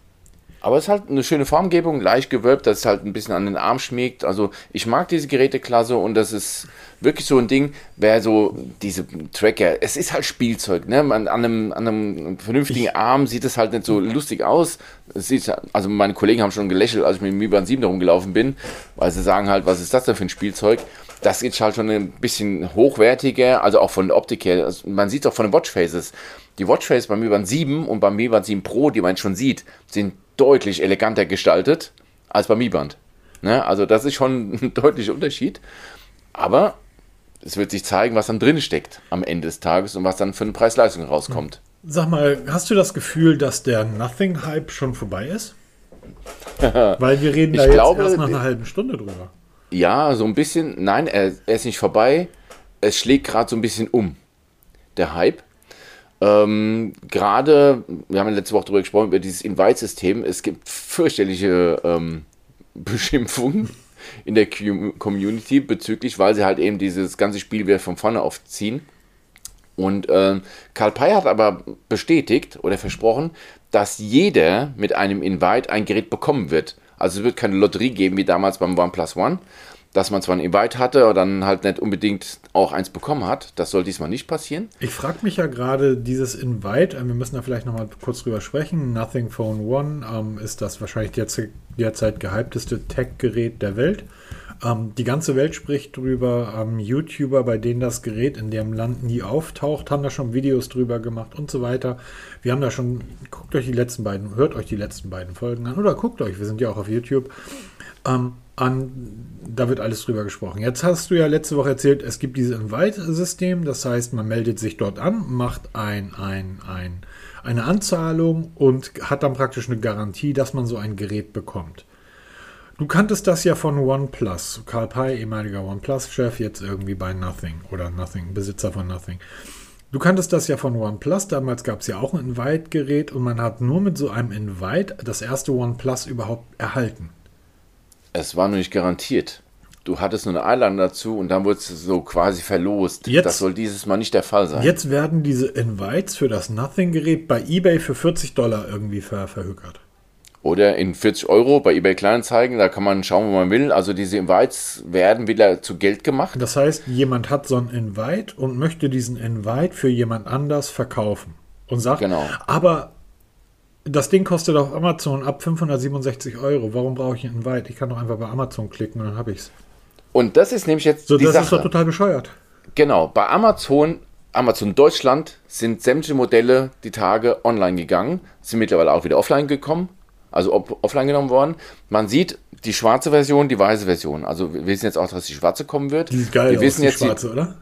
Aber es ist halt eine schöne Formgebung, leicht gewölbt, dass es halt ein bisschen an den Arm schmiegt. Also ich mag diese Geräteklasse und das ist wirklich so ein Ding, wer so diese Tracker, es ist halt Spielzeug, ne? Man, an, einem, an einem vernünftigen ich, Arm sieht es halt nicht so lustig aus. Es sieht, also meine Kollegen haben schon gelächelt, als ich mit dem Mi Band 7 rumgelaufen bin, weil sie sagen halt, was ist das denn für ein Spielzeug? Das ist halt schon ein bisschen hochwertiger, also auch von der Optik her. Also man sieht es auch von den Watchfaces. Die Watchfaces beim Mi Band 7 und beim Mi Band 7 Pro, die man schon sieht, sind deutlich eleganter gestaltet als beim Mi Band. Ne? Also das ist schon *laughs* ein deutlicher Unterschied. Aber es wird sich zeigen, was dann drin steckt am Ende des Tages und was dann für eine Preis-Leistung rauskommt. Sag mal, hast du das Gefühl, dass der Nothing-Hype schon vorbei ist? *laughs* Weil wir reden da ich jetzt glaube, erst nach einer halben Stunde drüber. Ja, so ein bisschen. Nein, er, er ist nicht vorbei. Es schlägt gerade so ein bisschen um. Der Hype. Ähm, gerade, wir haben letzte Woche darüber gesprochen, über dieses Invite-System. Es gibt fürchterliche ähm, *laughs* Beschimpfungen in der Community bezüglich, weil sie halt eben dieses ganze Spiel wieder von vorne aufziehen. Und äh, Karl Pei hat aber bestätigt oder versprochen, dass jeder mit einem Invite ein Gerät bekommen wird. Also es wird keine Lotterie geben wie damals beim OnePlus One, dass man zwar ein Invite hatte, aber dann halt nicht unbedingt auch eins bekommen hat. Das soll diesmal nicht passieren. Ich frage mich ja gerade, dieses Invite, äh, wir müssen da vielleicht nochmal kurz drüber sprechen. Nothing Phone One ähm, ist das wahrscheinlich derzeit, derzeit gehypteste Tech-Gerät der Welt. Ähm, die ganze Welt spricht drüber. Ähm, YouTuber, bei denen das Gerät in dem Land nie auftaucht, haben da schon Videos drüber gemacht und so weiter. Wir haben da schon, guckt euch die letzten beiden, hört euch die letzten beiden Folgen an oder guckt euch, wir sind ja auch auf YouTube. Ähm, an, da wird alles drüber gesprochen. Jetzt hast du ja letzte Woche erzählt, es gibt dieses Invite-System, das heißt, man meldet sich dort an, macht ein, ein, ein, eine Anzahlung und hat dann praktisch eine Garantie, dass man so ein Gerät bekommt. Du kanntest das ja von OnePlus. Karl Pei, ehemaliger OnePlus-Chef, jetzt irgendwie bei Nothing oder Nothing, Besitzer von Nothing. Du kanntest das ja von OnePlus. Damals gab es ja auch ein Invite-Gerät und man hat nur mit so einem Invite das erste OnePlus überhaupt erhalten. Es war nur nicht garantiert. Du hattest nur eine Einladung dazu und dann wurde es so quasi verlost. Jetzt, das soll dieses Mal nicht der Fall sein. Jetzt werden diese Invites für das Nothing-Gerät bei eBay für 40 Dollar irgendwie ver verhökert. Oder in 40 Euro bei eBay Kleinanzeigen, da kann man schauen, wo man will. Also diese Invites werden wieder zu Geld gemacht. Das heißt, jemand hat so ein Invite und möchte diesen Invite für jemand anders verkaufen. Und sagt, genau. aber das Ding kostet auf Amazon ab 567 Euro. Warum brauche ich einen Invite? Ich kann doch einfach bei Amazon klicken und dann habe ich es. Und das ist nämlich jetzt so, die das Sache. ist doch total bescheuert. Genau, bei Amazon, Amazon Deutschland sind sämtliche Modelle die Tage online gegangen, sind mittlerweile auch wieder offline gekommen also offline genommen worden. Man sieht die schwarze Version, die weiße Version. Also wir wissen jetzt auch, dass die schwarze kommen wird. Die ist geil, wir wissen die jetzt schwarze, die, oder?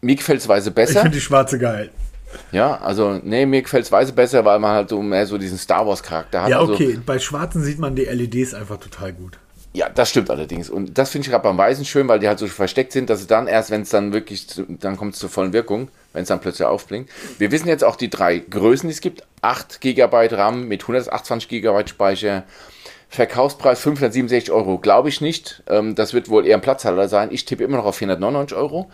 Mir gefällt es weiße besser. Ich finde die schwarze geil. Ja, also, nee, mir gefällt es weiße besser, weil man halt so mehr so diesen Star Wars-Charakter hat. Ja, also okay, also, bei schwarzen sieht man die LEDs einfach total gut. Ja, das stimmt allerdings. Und das finde ich gerade beim Weißen schön, weil die halt so versteckt sind, dass es dann erst, wenn es dann wirklich, dann kommt es zur vollen Wirkung wenn es dann plötzlich aufblinkt. Wir wissen jetzt auch die drei Größen, die es gibt. 8 GB RAM mit 128 GB Speicher. Verkaufspreis 567 Euro, glaube ich nicht. Ähm, das wird wohl eher ein Platzhalter sein. Ich tippe immer noch auf 499 Euro.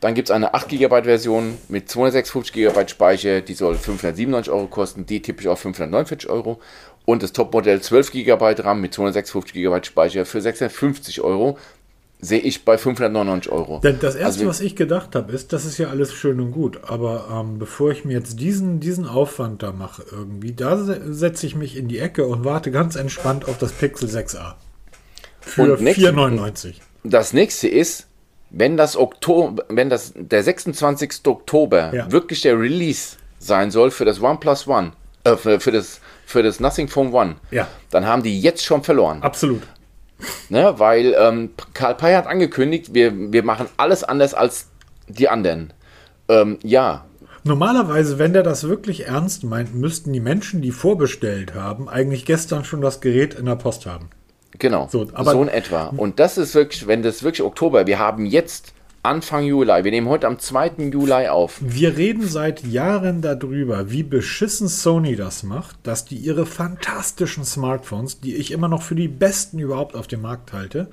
Dann gibt es eine 8 GB Version mit 256 GB Speicher, die soll 597 Euro kosten. Die tippe ich auf 549 Euro. Und das Topmodell 12 GB RAM mit 256 GB Speicher für 650 Euro sehe ich bei 599 Euro. Das erste, also, was ich gedacht habe, ist, das ist ja alles schön und gut, aber ähm, bevor ich mir jetzt diesen, diesen Aufwand da mache, irgendwie, da setze ich mich in die Ecke und warte ganz entspannt auf das Pixel 6a. Für 4,99. Das nächste ist, wenn das Oktober, wenn das der 26. Oktober ja. wirklich der Release sein soll für das OnePlus One, äh, für, für, das für das Nothing Phone One, ja. dann haben die jetzt schon verloren. Absolut. Ne, weil ähm, Karl Pei hat angekündigt, wir, wir machen alles anders als die anderen. Ähm, ja. Normalerweise, wenn der das wirklich ernst meint, müssten die Menschen, die vorbestellt haben, eigentlich gestern schon das Gerät in der Post haben. Genau, so, aber so in etwa. Und das ist wirklich, wenn das wirklich Oktober, wir haben jetzt Anfang Juli. Wir nehmen heute am 2. Juli auf. Wir reden seit Jahren darüber, wie beschissen Sony das macht, dass die ihre fantastischen Smartphones, die ich immer noch für die besten überhaupt auf dem Markt halte,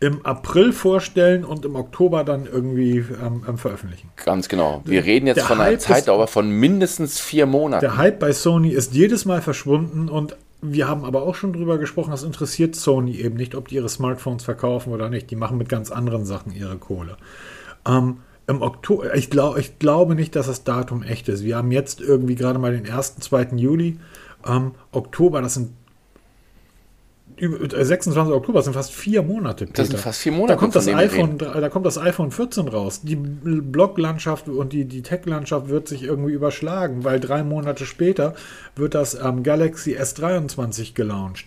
im April vorstellen und im Oktober dann irgendwie ähm, ähm veröffentlichen. Ganz genau. Wir reden jetzt der von einer Zeitdauer von mindestens vier Monaten. Der Hype bei Sony ist jedes Mal verschwunden und wir haben aber auch schon drüber gesprochen, das interessiert Sony eben nicht, ob die ihre Smartphones verkaufen oder nicht. Die machen mit ganz anderen Sachen ihre Kohle. Ähm, Im Oktober, ich, glaub, ich glaube nicht, dass das Datum echt ist. Wir haben jetzt irgendwie gerade mal den 1., 2. Juli. Ähm, Oktober, das sind 26. Äh, Oktober, das sind fast vier Monate. Peter. Das sind fast vier Monate. Da kommt, das iPhone, da kommt das iPhone 14 raus. Die Blog-Landschaft und die, die Tech-Landschaft wird sich irgendwie überschlagen, weil drei Monate später wird das ähm, Galaxy S23 gelauncht.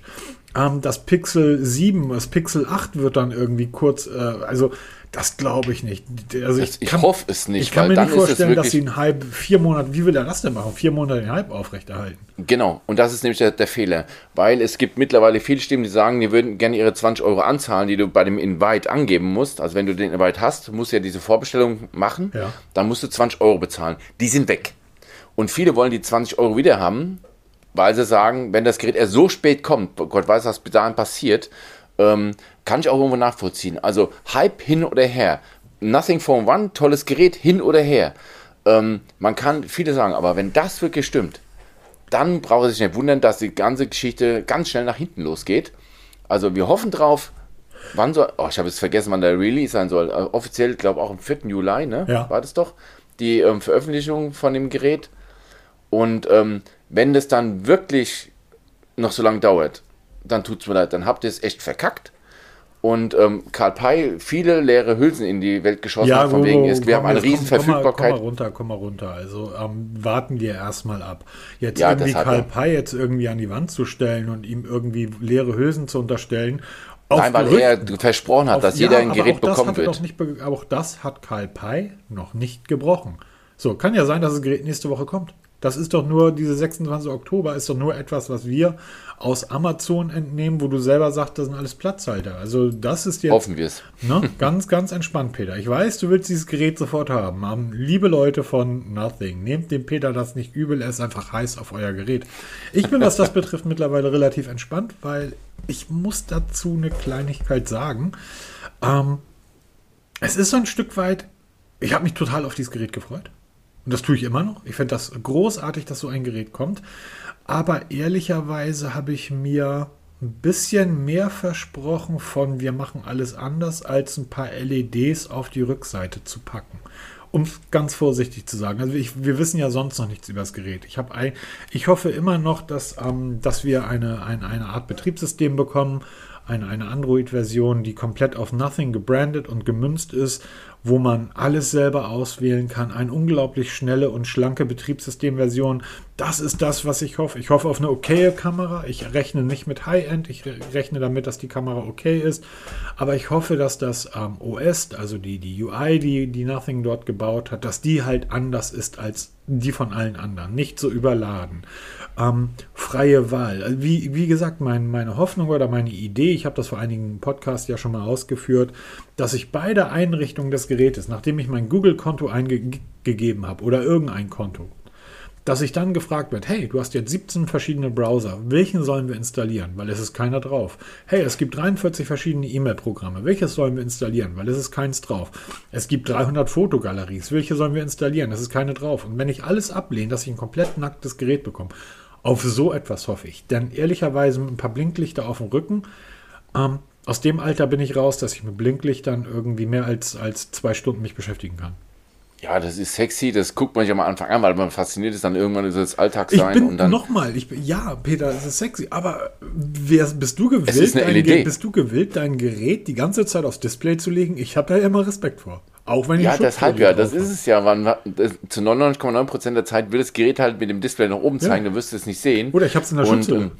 Ähm, das Pixel 7, das Pixel 8 wird dann irgendwie kurz, äh, also das glaube ich nicht. Also ich, ich kann, hoffe es nicht. Ich kann mir nicht vorstellen, dass sie einen Hype vier Monate, wie will er das denn machen? Vier Monate den Hype aufrechterhalten. Genau, und das ist nämlich der, der, Fehler. Weil es gibt mittlerweile viele Stimmen, die sagen, die würden gerne ihre 20 Euro anzahlen, die du bei dem Invite angeben musst. Also wenn du den Invite hast, musst du ja diese Vorbestellung machen. Ja. Dann musst du 20 Euro bezahlen. Die sind weg. Und viele wollen die 20 Euro wieder haben, weil sie sagen, wenn das Gerät erst so spät kommt, Gott weiß, was bis dahin passiert, ähm, kann ich auch irgendwo nachvollziehen. Also Hype hin oder her. Nothing Phone One, tolles Gerät, hin oder her. Ähm, man kann viele sagen, aber wenn das wirklich stimmt, dann braucht es sich nicht wundern, dass die ganze Geschichte ganz schnell nach hinten losgeht. Also wir hoffen drauf. Wann soll, oh, ich habe jetzt vergessen, wann der Release sein soll. Äh, offiziell, glaube ich, auch am 4. Juli, ne? Ja. War das doch? Die ähm, Veröffentlichung von dem Gerät. Und ähm, wenn das dann wirklich noch so lange dauert, dann tut es mir leid, dann habt ihr es echt verkackt. Und ähm, Karl Pei viele leere Hülsen in die Welt geschossen ja, hat, von wegen, ist, wir haben eine riesen Verfügbarkeit. Komm mal, runter, komm mal runter. Also ähm, warten wir erstmal ab. Jetzt ja, irgendwie Karl Pei jetzt irgendwie an die Wand zu stellen und ihm irgendwie leere Hülsen zu unterstellen. Nein, weil er versprochen hat, auf, dass jeder ja, ein Gerät bekommen wird. Nicht, auch das hat Karl Pei noch nicht gebrochen. So, kann ja sein, dass das Gerät nächste Woche kommt. Das ist doch nur, diese 26. Oktober ist doch nur etwas, was wir aus Amazon entnehmen, wo du selber sagst, das sind alles Platzhalter. Also das ist jetzt... Hoffen wir es. Ne, ganz, ganz entspannt, Peter. Ich weiß, du willst dieses Gerät sofort haben. Um, liebe Leute von Nothing, nehmt dem Peter das nicht übel, er ist einfach heiß auf euer Gerät. Ich bin, was das *laughs* betrifft, mittlerweile relativ entspannt, weil ich muss dazu eine Kleinigkeit sagen. Ähm, es ist so ein Stück weit... Ich habe mich total auf dieses Gerät gefreut. Und das tue ich immer noch. Ich finde das großartig, dass so ein Gerät kommt. Aber ehrlicherweise habe ich mir ein bisschen mehr versprochen von wir machen alles anders, als ein paar LEDs auf die Rückseite zu packen. Um es ganz vorsichtig zu sagen. Also ich, wir wissen ja sonst noch nichts über das Gerät. Ich, ein, ich hoffe immer noch, dass, ähm, dass wir eine, eine, eine Art Betriebssystem bekommen, eine, eine Android-Version, die komplett auf Nothing gebrandet und gemünzt ist wo man alles selber auswählen kann. Eine unglaublich schnelle und schlanke Betriebssystemversion. Das ist das, was ich hoffe. Ich hoffe auf eine okaye Kamera. Ich rechne nicht mit High-End. Ich rechne damit, dass die Kamera okay ist. Aber ich hoffe, dass das ähm, OS, also die, die UI, die, die Nothing dort gebaut hat, dass die halt anders ist als die von allen anderen. Nicht so überladen ähm, freie Wahl. Also wie, wie gesagt, mein, meine Hoffnung oder meine Idee, ich habe das vor einigen Podcasts ja schon mal ausgeführt, dass ich bei der Einrichtung des Gerätes, nachdem ich mein Google-Konto eingegeben habe oder irgendein Konto, dass ich dann gefragt wird, hey, du hast jetzt 17 verschiedene Browser, welchen sollen wir installieren? Weil es ist keiner drauf. Hey, es gibt 43 verschiedene E-Mail-Programme, welches sollen wir installieren? Weil es ist keins drauf. Es gibt 300 Fotogaleries, welche sollen wir installieren? Es ist keine drauf. Und wenn ich alles ablehne, dass ich ein komplett nacktes Gerät bekomme, auf so etwas hoffe ich. Denn ehrlicherweise mit ein paar Blinklichter auf dem Rücken, ähm, aus dem Alter bin ich raus, dass ich mit Blinklichtern irgendwie mehr als, als zwei Stunden mich beschäftigen kann. Ja, das ist sexy, das guckt man sich am Anfang an, weil man fasziniert ist, dann irgendwann ist es Alltag sein. Ich bin, und dann nochmal, ich bin, ja, Peter, es ist sexy, aber wer, bist, du gewillt, dein, LED. bist du gewillt, dein Gerät die ganze Zeit aufs Display zu legen? Ich habe da immer Respekt vor. Auch wenn ich Ja, deshalb ja, das ist es ja. Man, das, zu 99,9% der Zeit will das Gerät halt mit dem Display nach oben zeigen, ja. dann wirst du es nicht sehen. Oder ich habe es in der Schutzhülle.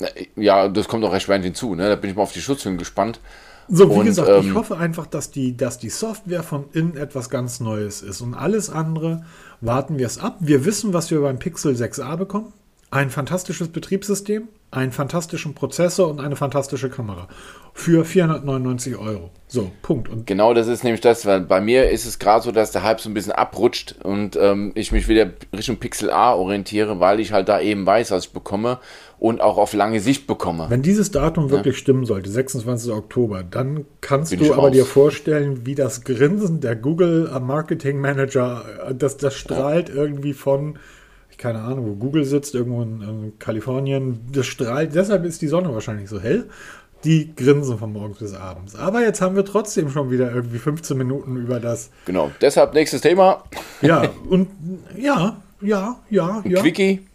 Ähm, ja, das kommt auch erschwerend hinzu, ne? Da bin ich mal auf die Schutzhüllen gespannt. So, wie und, gesagt, ähm, ich hoffe einfach, dass die, dass die Software von innen etwas ganz Neues ist. Und alles andere warten wir es ab. Wir wissen, was wir beim Pixel 6a bekommen. Ein fantastisches Betriebssystem, einen fantastischen Prozessor und eine fantastische Kamera. Für 499 Euro. So, Punkt. Und genau das ist nämlich das, weil bei mir ist es gerade so, dass der Hype so ein bisschen abrutscht und ähm, ich mich wieder Richtung Pixel A orientiere, weil ich halt da eben weiß, was ich bekomme und auch auf lange Sicht bekomme. Wenn dieses Datum wirklich ja. stimmen sollte, 26. Oktober, dann kannst Bin du aber raus. dir vorstellen, wie das Grinsen der Google Marketing Manager, äh, das, das strahlt ja. irgendwie von keine Ahnung, wo Google sitzt, irgendwo in, in Kalifornien. Das strahlt, deshalb ist die Sonne wahrscheinlich so hell. Die grinsen von morgens bis abends. Aber jetzt haben wir trotzdem schon wieder irgendwie 15 Minuten über das. Genau, deshalb nächstes Thema. Ja, und ja, ja, ja, ja. Quickie.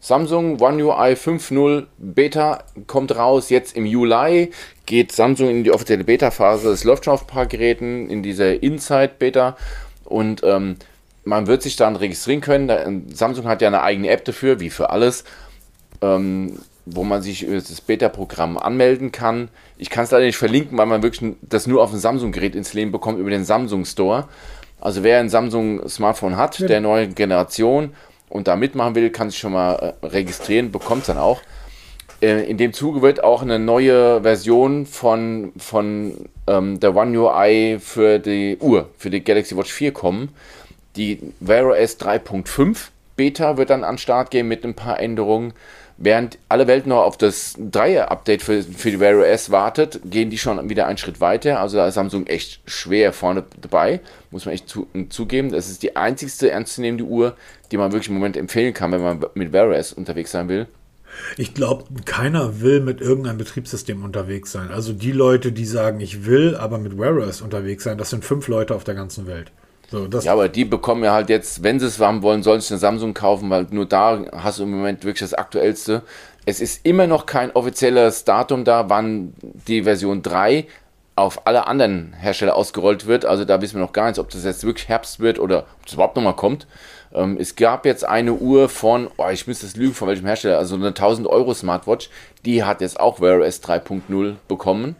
Samsung One UI 5.0 Beta kommt raus jetzt im Juli. Geht Samsung in die offizielle Beta-Phase. Es läuft schon auf ein paar Geräten in dieser Inside-Beta. Und ähm, man wird sich dann registrieren können. Samsung hat ja eine eigene App dafür, wie für alles. Ähm, wo man sich über das Beta-Programm anmelden kann. Ich kann es leider nicht verlinken, weil man wirklich das nur auf ein Samsung-Gerät installieren bekommt über den Samsung Store. Also wer ein Samsung-Smartphone hat, ja. der neuen Generation und da mitmachen will, kann sich schon mal äh, registrieren, bekommt es dann auch. Äh, in dem Zuge wird auch eine neue Version von, von ähm, der One UI für die Uhr, für die Galaxy Watch 4 kommen. Die Wear OS 3.5 Beta wird dann an Start gehen mit ein paar Änderungen. Während alle Welt noch auf das Dreier-Update für, für die Wear OS wartet, gehen die schon wieder einen Schritt weiter. Also da ist Samsung echt schwer vorne dabei, muss man echt zu, zugeben. Das ist die einzigste ernstzunehmende Uhr, die man wirklich im Moment empfehlen kann, wenn man mit Wear OS unterwegs sein will. Ich glaube, keiner will mit irgendeinem Betriebssystem unterwegs sein. Also die Leute, die sagen, ich will aber mit Wear OS unterwegs sein, das sind fünf Leute auf der ganzen Welt. So, ja, aber die bekommen ja halt jetzt, wenn sie es haben wollen, sollen sie eine Samsung kaufen, weil nur da hast du im Moment wirklich das aktuellste. Es ist immer noch kein offizielles Datum da, wann die Version 3 auf alle anderen Hersteller ausgerollt wird. Also da wissen wir noch gar nicht, ob das jetzt wirklich Herbst wird oder ob das überhaupt nochmal kommt. Ähm, es gab jetzt eine Uhr von, oh, ich müsste es lügen, von welchem Hersteller, also eine 1000 Euro Smartwatch, die hat jetzt auch Wear OS 3.0 bekommen.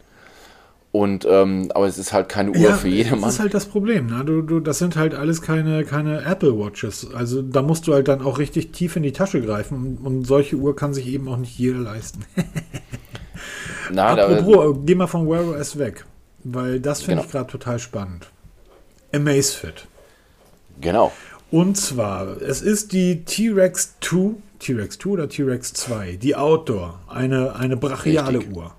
Und, ähm, aber es ist halt keine Uhr ja, für jedermann. Das ist halt das Problem. Ne? Du, du, das sind halt alles keine, keine Apple Watches. Also da musst du halt dann auch richtig tief in die Tasche greifen. Und, und solche Uhr kann sich eben auch nicht jeder leisten. *laughs* Na, Apropos, geh mal von Wear OS weg. Weil das finde genau. ich gerade total spannend. Amazfit. Genau. Und zwar, es ist die T-Rex 2, T-Rex 2 oder T-Rex 2, die Outdoor, eine, eine brachiale Richtig. Uhr.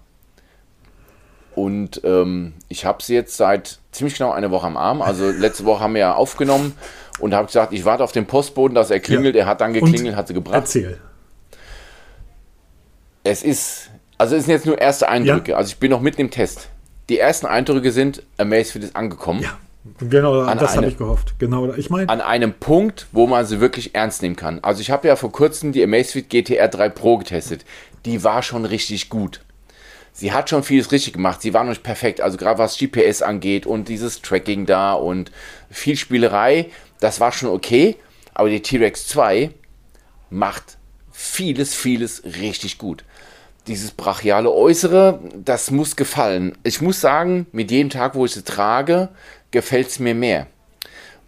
Und ähm, ich habe sie jetzt seit ziemlich genau einer Woche am Arm. Also letzte Woche haben wir ja aufgenommen und habe gesagt, ich warte auf den Postboden, dass er klingelt. Ja. Er hat dann geklingelt, und hat sie gebracht. Erzähl. Es ist, also es sind jetzt nur erste Eindrücke. Ja. Also ich bin noch mitten im Test. Die ersten Eindrücke sind, Amazfit ist angekommen. Ja. Genau, an das habe ich gehofft. Genau, ich meine. An einem Punkt, wo man sie wirklich ernst nehmen kann. Also ich habe ja vor kurzem die Amazfit GTR 3 Pro getestet. Die war schon richtig gut sie hat schon vieles richtig gemacht. Sie war noch nicht perfekt. Also gerade was GPS angeht und dieses Tracking da und viel Spielerei, das war schon okay. Aber die T-Rex 2 macht vieles, vieles richtig gut. Dieses brachiale Äußere, das muss gefallen. Ich muss sagen, mit jedem Tag, wo ich sie trage, gefällt es mir mehr.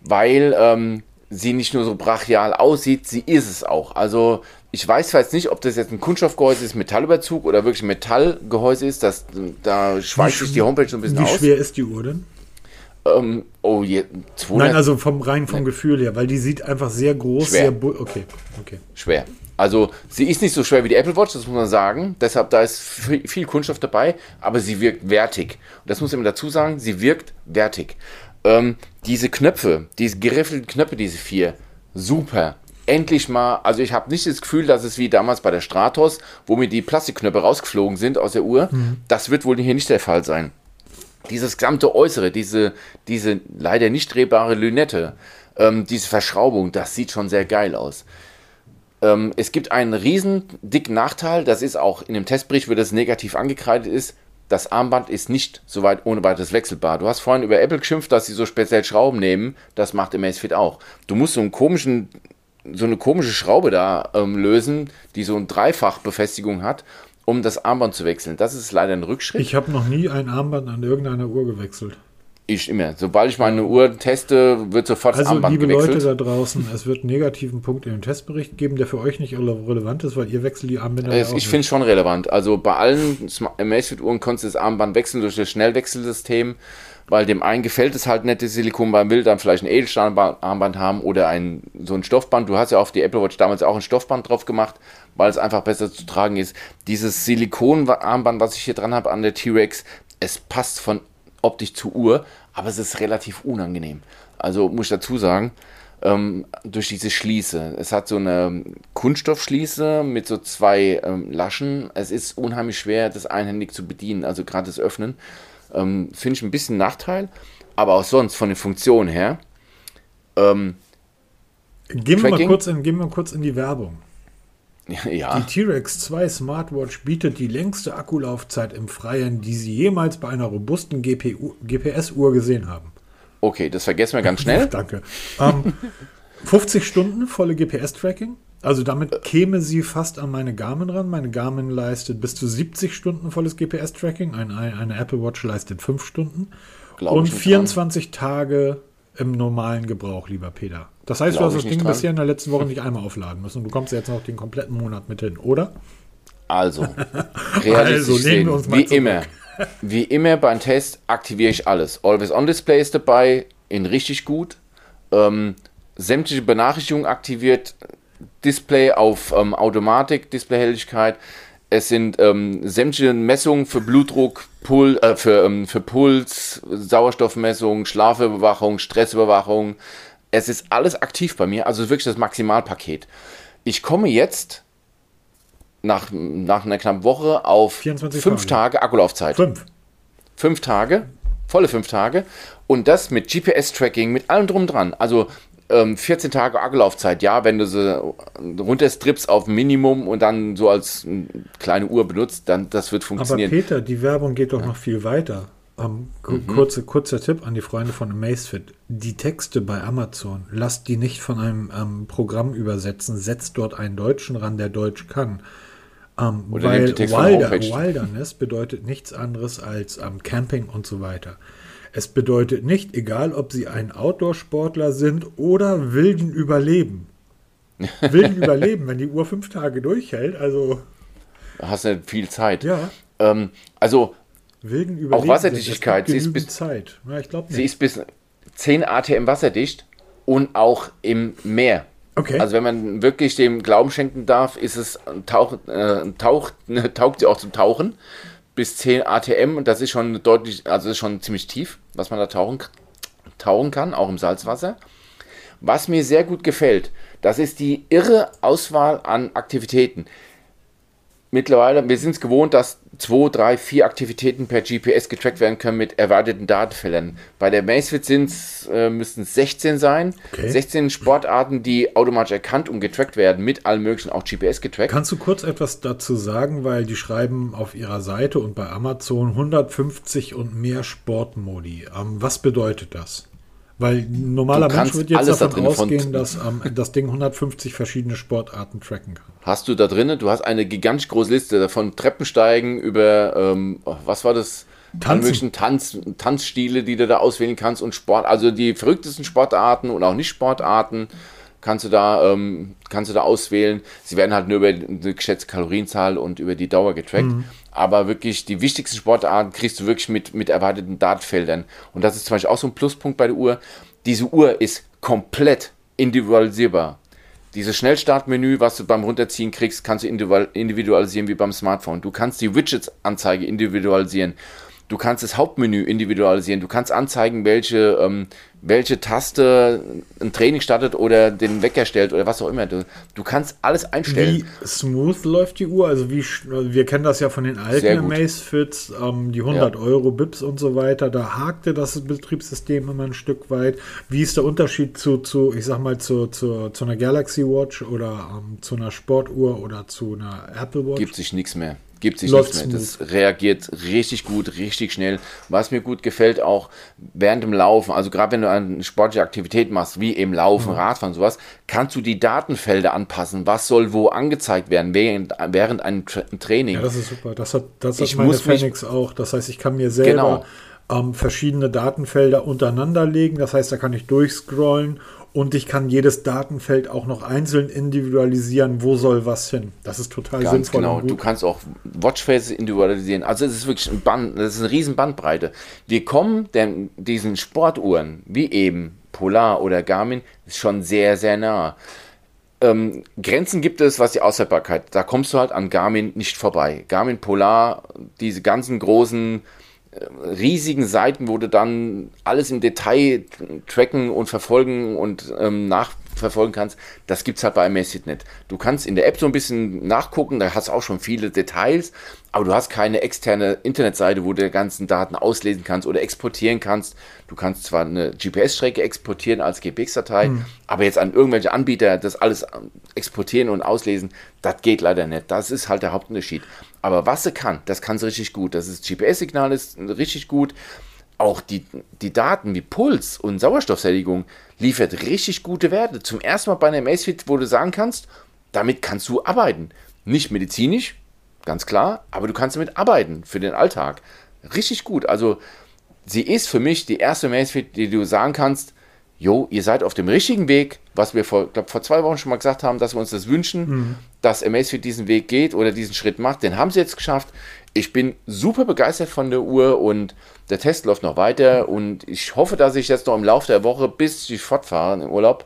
Weil ähm, sie nicht nur so brachial aussieht, sie ist es auch. Also ich weiß jetzt nicht, ob das jetzt ein Kunststoffgehäuse ist, Metallüberzug oder wirklich ein Metallgehäuse ist. Das, da schweißt sich die Homepage so ein bisschen wie aus. Wie schwer ist die Uhr denn? Ähm, oh, je, 200? Nein, also vom rein vom. Gefühl her, weil die sieht einfach sehr groß, schwer. sehr okay, okay. Schwer. Also sie ist nicht so schwer wie die Apple Watch, das muss man sagen. Deshalb da ist viel Kunststoff dabei, aber sie wirkt wertig. Und das muss man dazu sagen, sie wirkt wertig. Ähm, diese Knöpfe, diese geriffelten Knöpfe, diese vier, super endlich mal, also ich habe nicht das Gefühl, dass es wie damals bei der Stratos, wo mir die Plastikknöpfe rausgeflogen sind aus der Uhr, mhm. das wird wohl hier nicht der Fall sein. Dieses gesamte Äußere, diese, diese leider nicht drehbare Lünette, ähm, diese Verschraubung, das sieht schon sehr geil aus. Ähm, es gibt einen riesen dicken Nachteil, das ist auch in dem Testbericht, wo das negativ angekreidet ist, das Armband ist nicht so weit ohne weiteres wechselbar. Du hast vorhin über Apple geschimpft, dass sie so speziell Schrauben nehmen. Das macht Amazfit auch. Du musst so einen komischen so eine komische Schraube da ähm, lösen, die so eine Dreifachbefestigung hat, um das Armband zu wechseln. Das ist leider ein Rückschritt. Ich habe noch nie ein Armband an irgendeiner Uhr gewechselt. Ich immer. Sobald ich meine Uhr teste, wird sofort also, das Armband liebe gewechselt. liebe Leute da draußen, es wird einen negativen Punkt in dem Testbericht geben, der für euch nicht relevant ist, weil ihr wechselt die Armbänder es, Ich finde es schon relevant. Also bei allen Amazfit-Uhren konntest du das Armband wechseln durch das Schnellwechselsystem weil dem einen gefällt es halt nicht, Silikon, man will dann vielleicht ein Edelstahlarmband haben oder ein, so ein Stoffband. Du hast ja auf die Apple Watch damals auch ein Stoffband drauf gemacht, weil es einfach besser zu tragen ist. Dieses Silikonarmband, was ich hier dran habe an der T-Rex, es passt von optisch zur Uhr, aber es ist relativ unangenehm. Also muss ich dazu sagen, ähm, durch diese Schließe. Es hat so eine Kunststoffschließe mit so zwei ähm, Laschen. Es ist unheimlich schwer, das einhändig zu bedienen, also gerade das Öffnen. Ähm, Finde ich ein bisschen Nachteil, aber auch sonst von den Funktionen her. Ähm, gehen, wir mal kurz in, gehen wir kurz in die Werbung. *laughs* Ja. Die T-Rex 2 Smartwatch bietet die längste Akkulaufzeit im Freien, die Sie jemals bei einer robusten GPS-Uhr gesehen haben. Okay, das vergessen wir ganz *laughs* schnell. Danke. Ähm, 50 Stunden volle GPS-Tracking. Also damit käme sie fast an meine Garmin ran. Meine Garmin leistet bis zu 70 Stunden volles GPS-Tracking. Eine, eine, Apple Watch leistet 5 Stunden. Glaub und 24 dran. Tage im normalen Gebrauch, lieber Peter. Das heißt, Glaub du hast das Ding dran. bisher in der letzten Woche *laughs* nicht einmal aufladen müssen. Du kommst jetzt noch den kompletten Monat mit hin, oder? Also, *laughs* also, sehen, wie zurück. immer. Wie immer beim Test aktiviere ich alles. Always On Display ist dabei, in richtig gut. Ähm, sämtliche Benachrichtigungen aktiviert, Display auf ähm, Automatik, Displayhelligkeit. Es sind ähm, sämtliche Messungen für Blutdruck, Pul äh, für, ähm, für Puls, Sauerstoffmessung, Schlafüberwachung, Stressüberwachung. Es ist alles aktiv bei mir, also wirklich das Maximalpaket. Ich komme jetzt nach, nach einer knappen Woche auf fünf Tage. Tage Akkulaufzeit. Fünf. Fünf Tage, volle fünf Tage. Und das mit GPS-Tracking, mit allem drum dran. Also ähm, 14 Tage Akkulaufzeit, ja, wenn du sie runterstrippst auf Minimum und dann so als kleine Uhr benutzt, dann das wird funktionieren. Aber Peter, die Werbung geht doch ja. noch viel weiter. Um, ähm, mhm. kurze, kurzer Tipp an die Freunde von Amazfit. Die Texte bei Amazon, lasst die nicht von einem ähm, Programm übersetzen, setzt dort einen Deutschen ran, der Deutsch kann. Ähm, weil Wilder, Wilderness bedeutet nichts anderes als ähm, Camping und so weiter. Es bedeutet nicht, egal ob sie ein Outdoor-Sportler sind oder wilden Überleben. *laughs* wilden Überleben, wenn die Uhr fünf Tage durchhält, also. Hast du viel Zeit. Ja. Ähm, also, wilden Überleben. Auch Wasserdichtigkeit. Sie ist bis, Zeit. Ja, ich sie ist bis 10 ATM wasserdicht und auch im Meer. Okay. Also wenn man wirklich dem Glauben schenken darf, ist es tauch, äh, taucht, *laughs* taugt sie auch zum Tauchen bis 10 ATM und das ist schon deutlich, also ist schon ziemlich tief, was man da tauchen, tauchen kann, auch im Salzwasser. Was mir sehr gut gefällt, das ist die irre Auswahl an Aktivitäten mittlerweile, wir sind es gewohnt, dass zwei, drei, vier Aktivitäten per GPS getrackt werden können mit erwarteten Datenfällen. Bei der Macefit sind's, äh, müssten es 16 sein. Okay. 16 Sportarten, die automatisch erkannt und getrackt werden, mit allen möglichen auch GPS getrackt. Kannst du kurz etwas dazu sagen, weil die schreiben auf ihrer Seite und bei Amazon 150 und mehr Sportmodi. Ähm, was bedeutet das? Weil ein normaler Mensch wird jetzt davon da ausgehen, *laughs* dass ähm, das Ding 150 verschiedene Sportarten tracken kann. Hast du da drinnen? Du hast eine gigantisch große Liste von Treppensteigen über, ähm, was war das? Tanzen. Tanz, Tanzstile, die du da auswählen kannst und Sport, also die verrücktesten Sportarten und auch nicht Sportarten kannst du da, ähm, kannst du da auswählen. Sie werden halt nur über die geschätzte Kalorienzahl und über die Dauer getrackt. Mhm aber wirklich die wichtigsten Sportarten kriegst du wirklich mit, mit erweiterten Dartfeldern. Und das ist zum Beispiel auch so ein Pluspunkt bei der Uhr. Diese Uhr ist komplett individualisierbar. Dieses Schnellstartmenü, was du beim Runterziehen kriegst, kannst du individualisieren wie beim Smartphone. Du kannst die Widgets-Anzeige individualisieren. Du kannst das Hauptmenü individualisieren. Du kannst anzeigen, welche, ähm, welche Taste ein Training startet oder den Wecker stellt oder was auch immer. Du, du kannst alles einstellen. Wie smooth läuft die Uhr? Also wie wir kennen das ja von den alten Macefits, ähm, die 100 ja. Euro Bips und so weiter. Da hakte das Betriebssystem immer ein Stück weit. Wie ist der Unterschied zu, zu ich sag mal, zu, zu, zu einer Galaxy Watch oder ähm, zu einer Sportuhr oder zu einer Apple Watch? Gibt sich nichts mehr gibt sich nichts mehr. Das reagiert richtig gut, richtig schnell. Was mir gut gefällt, auch während dem Laufen, also gerade wenn du eine sportliche Aktivität machst, wie eben Laufen, mhm. Radfahren, sowas, kannst du die Datenfelder anpassen. Was soll wo angezeigt werden während, während einem Tra Training? Ja, das ist super. Das hat, das hat meine Phoenix auch. Das heißt, ich kann mir selber genau. ähm, verschiedene Datenfelder untereinander legen. Das heißt, da kann ich durchscrollen und ich kann jedes Datenfeld auch noch einzeln individualisieren, wo soll was hin. Das ist total Ganz sinnvoll. Genau, du kannst auch Watchfaces individualisieren. Also es ist wirklich ein Band, das ist eine riesen Bandbreite. Wir kommen denn diesen Sportuhren, wie eben Polar oder Garmin, schon sehr, sehr nah. Ähm, Grenzen gibt es, was die Aushaltbarkeit. Da kommst du halt an Garmin nicht vorbei. Garmin Polar, diese ganzen großen riesigen Seiten, wo du dann alles im Detail tracken und verfolgen und ähm, nachverfolgen kannst. Das gibt es halt bei Amazfit nicht. Du kannst in der App so ein bisschen nachgucken, da hast du auch schon viele Details, aber du hast keine externe Internetseite, wo du die ganzen Daten auslesen kannst oder exportieren kannst. Du kannst zwar eine GPS-Strecke exportieren als GPX-Datei, hm. aber jetzt an irgendwelche Anbieter das alles exportieren und auslesen, das geht leider nicht. Das ist halt der Hauptunterschied. Aber was sie kann, das kann sie richtig gut. Das ist GPS-Signal ist richtig gut. Auch die, die Daten wie Puls und Sauerstoffsättigung liefert richtig gute Werte. Zum ersten Mal bei einem Amazfit, wo du sagen kannst, damit kannst du arbeiten. Nicht medizinisch, ganz klar, aber du kannst damit arbeiten für den Alltag. Richtig gut. Also sie ist für mich die erste Amazfit, die du sagen kannst, jo, ihr seid auf dem richtigen Weg, was wir vor, glaub, vor zwei Wochen schon mal gesagt haben, dass wir uns das wünschen, mhm. dass Amazfit diesen Weg geht oder diesen Schritt macht. Den haben sie jetzt geschafft. Ich bin super begeistert von der Uhr und der Test läuft noch weiter und ich hoffe, dass ich jetzt noch im Laufe der Woche, bis ich fortfahre im Urlaub,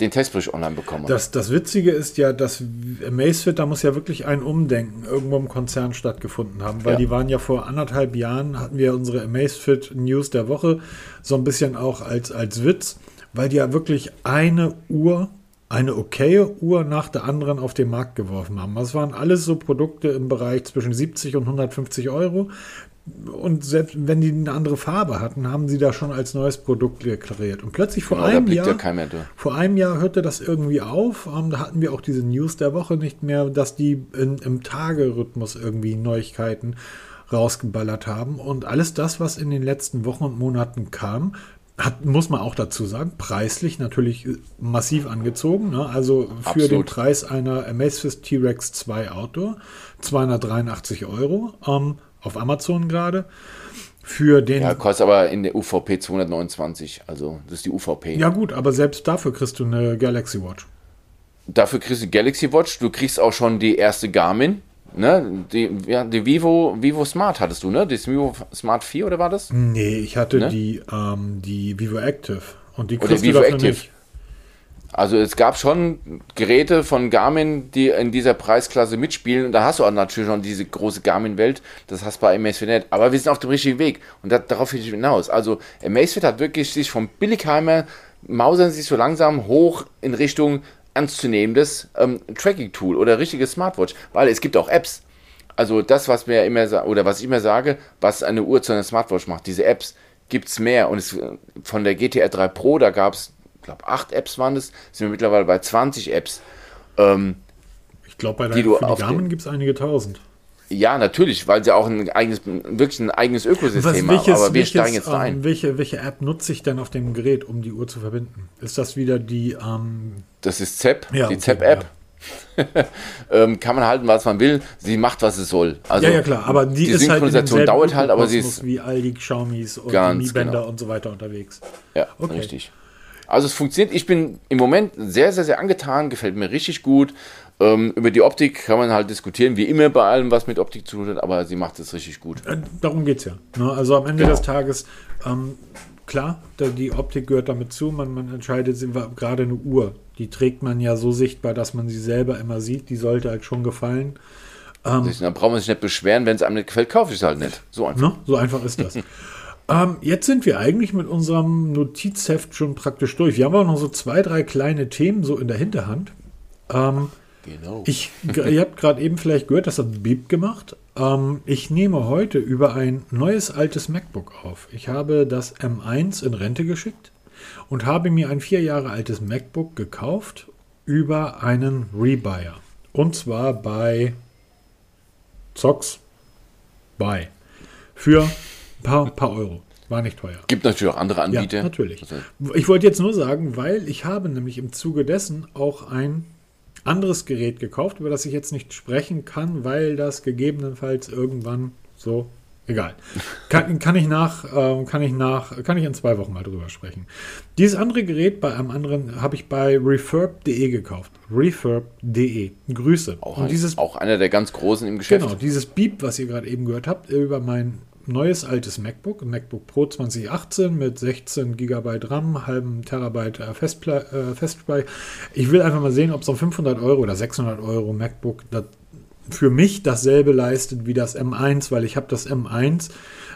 den Testbericht online bekomme. Das, das Witzige ist ja, dass Amazfit, da muss ja wirklich ein Umdenken irgendwo im Konzern stattgefunden haben, weil ja. die waren ja vor anderthalb Jahren, hatten wir unsere Amazfit News der Woche so ein bisschen auch als, als Witz weil die ja wirklich eine Uhr, eine okaye Uhr nach der anderen auf den Markt geworfen haben. Das waren alles so Produkte im Bereich zwischen 70 und 150 Euro. Und selbst wenn die eine andere Farbe hatten, haben sie da schon als neues Produkt deklariert. Und plötzlich vor genau, einem Jahr, ja vor einem Jahr hörte das irgendwie auf. Ähm, da hatten wir auch diese News der Woche nicht mehr, dass die in, im Tagerhythmus irgendwie Neuigkeiten rausgeballert haben. Und alles das, was in den letzten Wochen und Monaten kam, hat, muss man auch dazu sagen, preislich natürlich massiv angezogen. Ne? Also für Absolut. den Preis einer Amazfit T-Rex 2 Outdoor 283 Euro ähm, auf Amazon gerade. Für den. Ja, kostet aber in der UVP 229. Also, das ist die UVP. Ja, gut, aber selbst dafür kriegst du eine Galaxy Watch. Dafür kriegst du Galaxy Watch. Du kriegst auch schon die erste Garmin. Ne, die, ja, die Vivo, Vivo Smart hattest du, ne? Das Vivo Smart 4 oder war das? Nee, ich hatte ne? die, ähm, die Vivo Active. Und die oder Vivo Active. Nicht. Also es gab schon Geräte von Garmin, die in dieser Preisklasse mitspielen. Und da hast du auch natürlich schon diese große Garmin-Welt. Das hast du bei Amazfit nicht. Aber wir sind auf dem richtigen Weg. Und das, darauf will ich hinaus. Also Amazfit hat wirklich sich vom Billigheimer mausern sich so langsam hoch in Richtung ernstzunehmendes ähm, Tracking-Tool oder richtiges Smartwatch, weil es gibt auch Apps. Also das, was mir immer oder was ich immer sage, was eine Uhr zu einer Smartwatch macht, diese Apps gibt es mehr. Und es, von der GTR 3 Pro, da gab es, ich glaube, acht Apps waren es, sind wir mittlerweile bei 20 Apps. Ähm, ich glaube, bei der die für die Garmin gibt es einige tausend. Ja, natürlich, weil sie auch ein eigenes, wirklich ein eigenes Ökosystem Was, welches, haben. Aber wir welches, steigen jetzt da ein. Ähm, welche, welche App nutze ich denn auf dem Gerät, um die Uhr zu verbinden? Ist das wieder die. Ähm das ist ZEP, ja, die okay, ZEP-App. Ja. *laughs* ähm, kann man halten, was man will. Sie macht, was sie soll. Also, ja, ja, klar. Aber die, die Synchronisation halt dauert halt, aber sie ist. Wie all die Xiaomis und die Mi Bänder genau. und so weiter unterwegs. Ja, okay. richtig. Also es funktioniert. Ich bin im Moment sehr, sehr, sehr angetan. Gefällt mir richtig gut. Ähm, über die Optik kann man halt diskutieren, wie immer bei allem, was mit Optik zu tun hat, aber sie macht es richtig gut. Äh, darum geht es ja. Ne? Also am Ende genau. des Tages, ähm, klar, die Optik gehört damit zu, man, man entscheidet, gerade eine Uhr, die trägt man ja so sichtbar, dass man sie selber immer sieht, die sollte halt schon gefallen. Ähm, da braucht man sich nicht beschweren, wenn es einem nicht gefällt, kaufe ich es halt nicht. So einfach. Ne? So einfach ist das. *laughs* ähm, jetzt sind wir eigentlich mit unserem Notizheft schon praktisch durch. Wir haben auch noch so zwei, drei kleine Themen so in der Hinterhand. Ähm, Genau. Ich, ihr habt gerade eben vielleicht gehört, das hat Beep gemacht. Ähm, ich nehme heute über ein neues altes MacBook auf. Ich habe das M1 in Rente geschickt und habe mir ein vier Jahre altes MacBook gekauft über einen Rebuyer. Und zwar bei Zox bei. Für ein paar, paar Euro. War nicht teuer. Gibt natürlich auch andere Anbieter. Ja, natürlich. Ich wollte jetzt nur sagen, weil ich habe nämlich im Zuge dessen auch ein anderes Gerät gekauft, über das ich jetzt nicht sprechen kann, weil das gegebenenfalls irgendwann so egal. Kann, *laughs* kann, ich nach, äh, kann ich nach, kann ich in zwei Wochen mal drüber sprechen. Dieses andere Gerät bei einem anderen habe ich bei refurb.de gekauft. Refurb.de. Grüße. Auch, ein, dieses, auch einer der ganz großen im Geschäft. Genau, dieses Beep, was ihr gerade eben gehört habt, über mein neues altes MacBook, MacBook Pro 2018 mit 16 GB RAM, halben Terabyte äh, Festspeicher. Äh, Festspeicher. Ich will einfach mal sehen, ob so ein 500 Euro oder 600 Euro MacBook für mich dasselbe leistet wie das M1, weil ich habe das M1